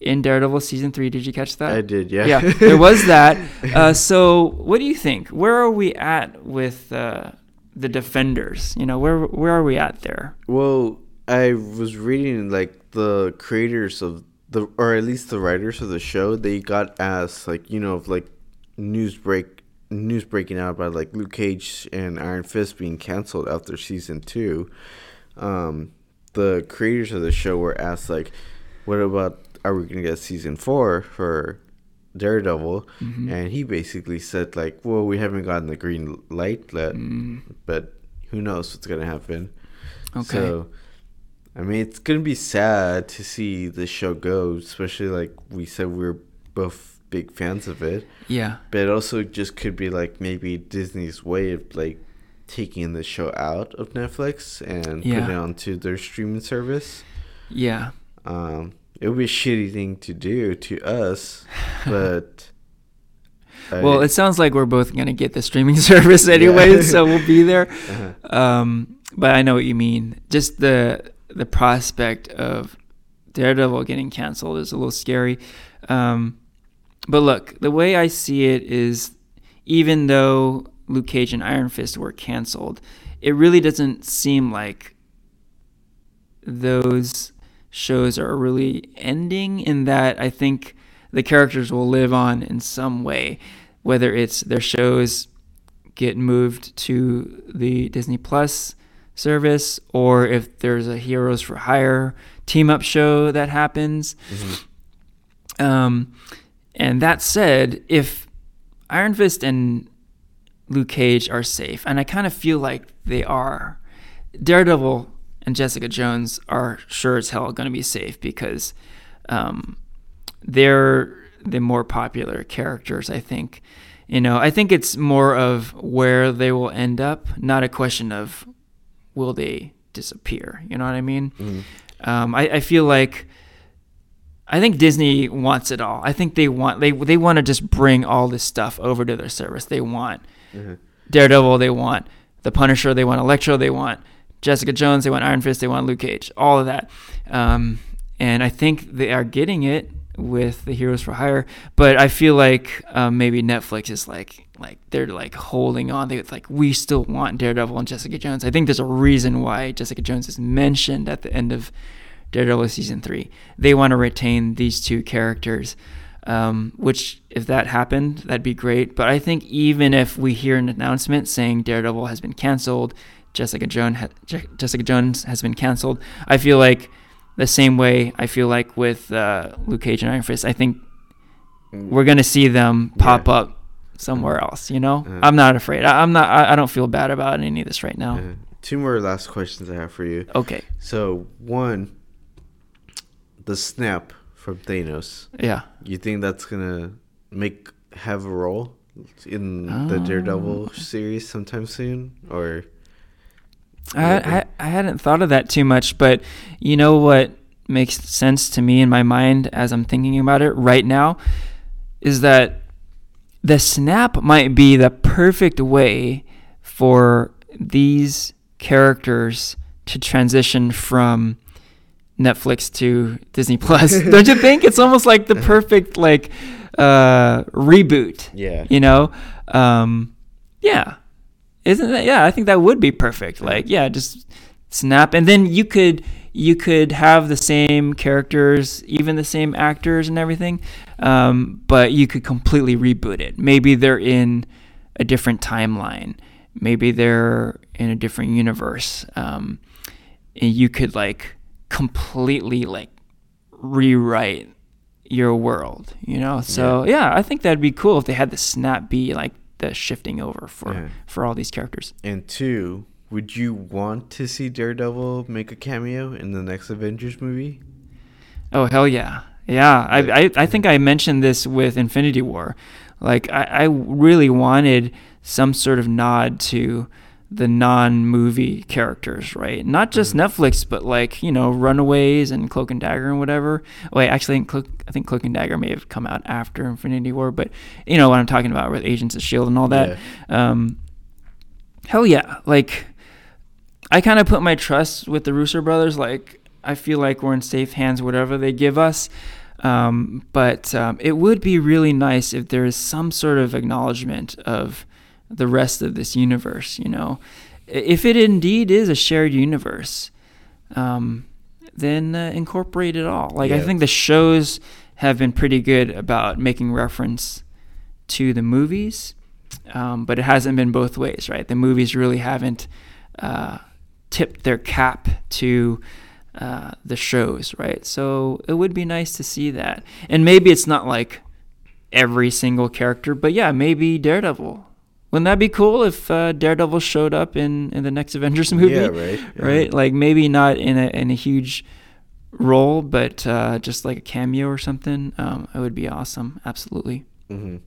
in Daredevil season three. Did you catch that? I did. Yeah. yeah, there was that. Uh, so, what do you think? Where are we at with uh, the Defenders? You know, where where are we at there? Well, I was reading like the creators of the, or at least the writers of the show. They got asked like you know of like news break news breaking out about like Luke Cage and Iron Fist being canceled after season two. Um, the creators of the show were asked like, what about are we gonna get season four for Daredevil? Mhm. And he basically said like, well, we haven't gotten the green light yet, Mm, but who knows what's gonna happen. okay. So, I mean, it's gonna be sad to see the show go, especially like we said, we're both big fans of it. yeah. But it also just could be like maybe Disney's way of like taking the show out of Netflix and Yeah. putting it onto their streaming service. Yeah. Um, it would be a shitty thing to do to us, but Well, I- it sounds like we're both gonna get the streaming service anyway, so we'll be there. Uh-huh. Um, but I know what you mean. Just the the prospect of Daredevil getting canceled is a little scary. Um, but look, the way I see it is, even though Luke Cage and Iron Fist were canceled, it really doesn't seem like those shows are really ending. In that, I think the characters will live on in some way, whether it's their shows get moved to the Disney Plus service or if there's a Heroes for Hire team up show that happens. Mhm. Um, and that said, if Iron Fist and Luke Cage are safe, and I kind of feel like they are, Daredevil and Jessica Jones are sure as hell going to be safe because um, they're the more popular characters, I think. You know, I think it's more of where they will end up, not a question of will they disappear. You know what I mean? Mhm. Um, I, I feel like I think Disney wants it all. I think they want they they want to just bring all this stuff over to their service. They want Mhm. Daredevil, they want the Punisher, they want Elektra, they want Jessica Jones, they want Iron Fist, they want Luke Cage, all of that. Um, and I think they are getting it with the Heroes for Hire. But I feel like um, maybe Netflix is like like they're like holding on. They like we still want Daredevil and Jessica Jones. I think there's a reason why Jessica Jones is mentioned at the end of Daredevil season three. They want to retain these two characters. Um, which, if that happened, that'd be great. But I think even if we hear an announcement saying Daredevil has been canceled, Jessica Jones ha- Je- Jessica Jones has been canceled, I feel like the same way I feel like with uh, Luke Cage and Iron Fist. I think we're gonna see them pop Yeah. up somewhere else. You know, Uh-huh. I'm not afraid. I, I'm not. I, I don't feel bad about any of this right now. Uh, two more last questions I have for you. Okay. So one, the snap from Thanos. Yeah. You think that's gonna make have a role in the Oh. Daredevil series sometime soon, or I, I I hadn't thought of that too much, but you know what makes sense to me in my mind as I'm thinking about it right now is that the snap might be the perfect way for these characters to transition from Netflix to Disney Plus. Don't you think? It's almost like the perfect like uh, reboot yeah, you know? Um yeah. Isn't that yeah i think that would be perfect. Like yeah just snap. And then you could you could have the same characters even the same actors and everything um, but you could completely reboot it. Maybe they're in a different timeline. Maybe they're in a different universe. Um, and you could like completely like rewrite your world, you know. So yeah. I think that'd be cool if they had the snap be like the shifting over for Yeah. for all these characters. and two, would you want to see Daredevil make a cameo in the next Avengers movie? Oh hell yeah, yeah. I I, I think I mentioned this with Infinity War. Like I, I really wanted some sort of nod to the non-movie characters, right? Not just Netflix, but like you know, Runaways and Cloak and Dagger and whatever. Wait, actually, I think Cloak, I think Cloak and Dagger may have come out after Infinity War, but you know what I'm talking about with Agents of Shield and all that. Um, hell yeah, like I kind of put my trust with the Russo brothers. Like I feel like we're in safe hands, whatever they give us. Um, but um, it would be really nice if there is some sort of acknowledgement of the rest of this universe. You know, if it indeed is a shared universe, um, then uh, incorporate it all. Like I think the shows have been pretty good about making reference to the movies, um, but it hasn't been both ways, right? The movies really haven't uh, tipped their cap to uh, the shows, right? So it would be nice to see that. And maybe it's not like every single character, but yeah, maybe Daredevil. Wouldn't that be cool if uh, Daredevil showed up in, in the next Avengers movie? Yeah, right. Yeah. Right? Like maybe not in a in a huge role, but uh, just like a cameo or something. Um, it would be awesome. Absolutely. Mm-hmm.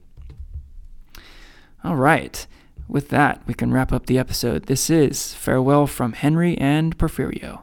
All right. With that, we can wrap up the episode. This is Farewell from Henry and Porfirio.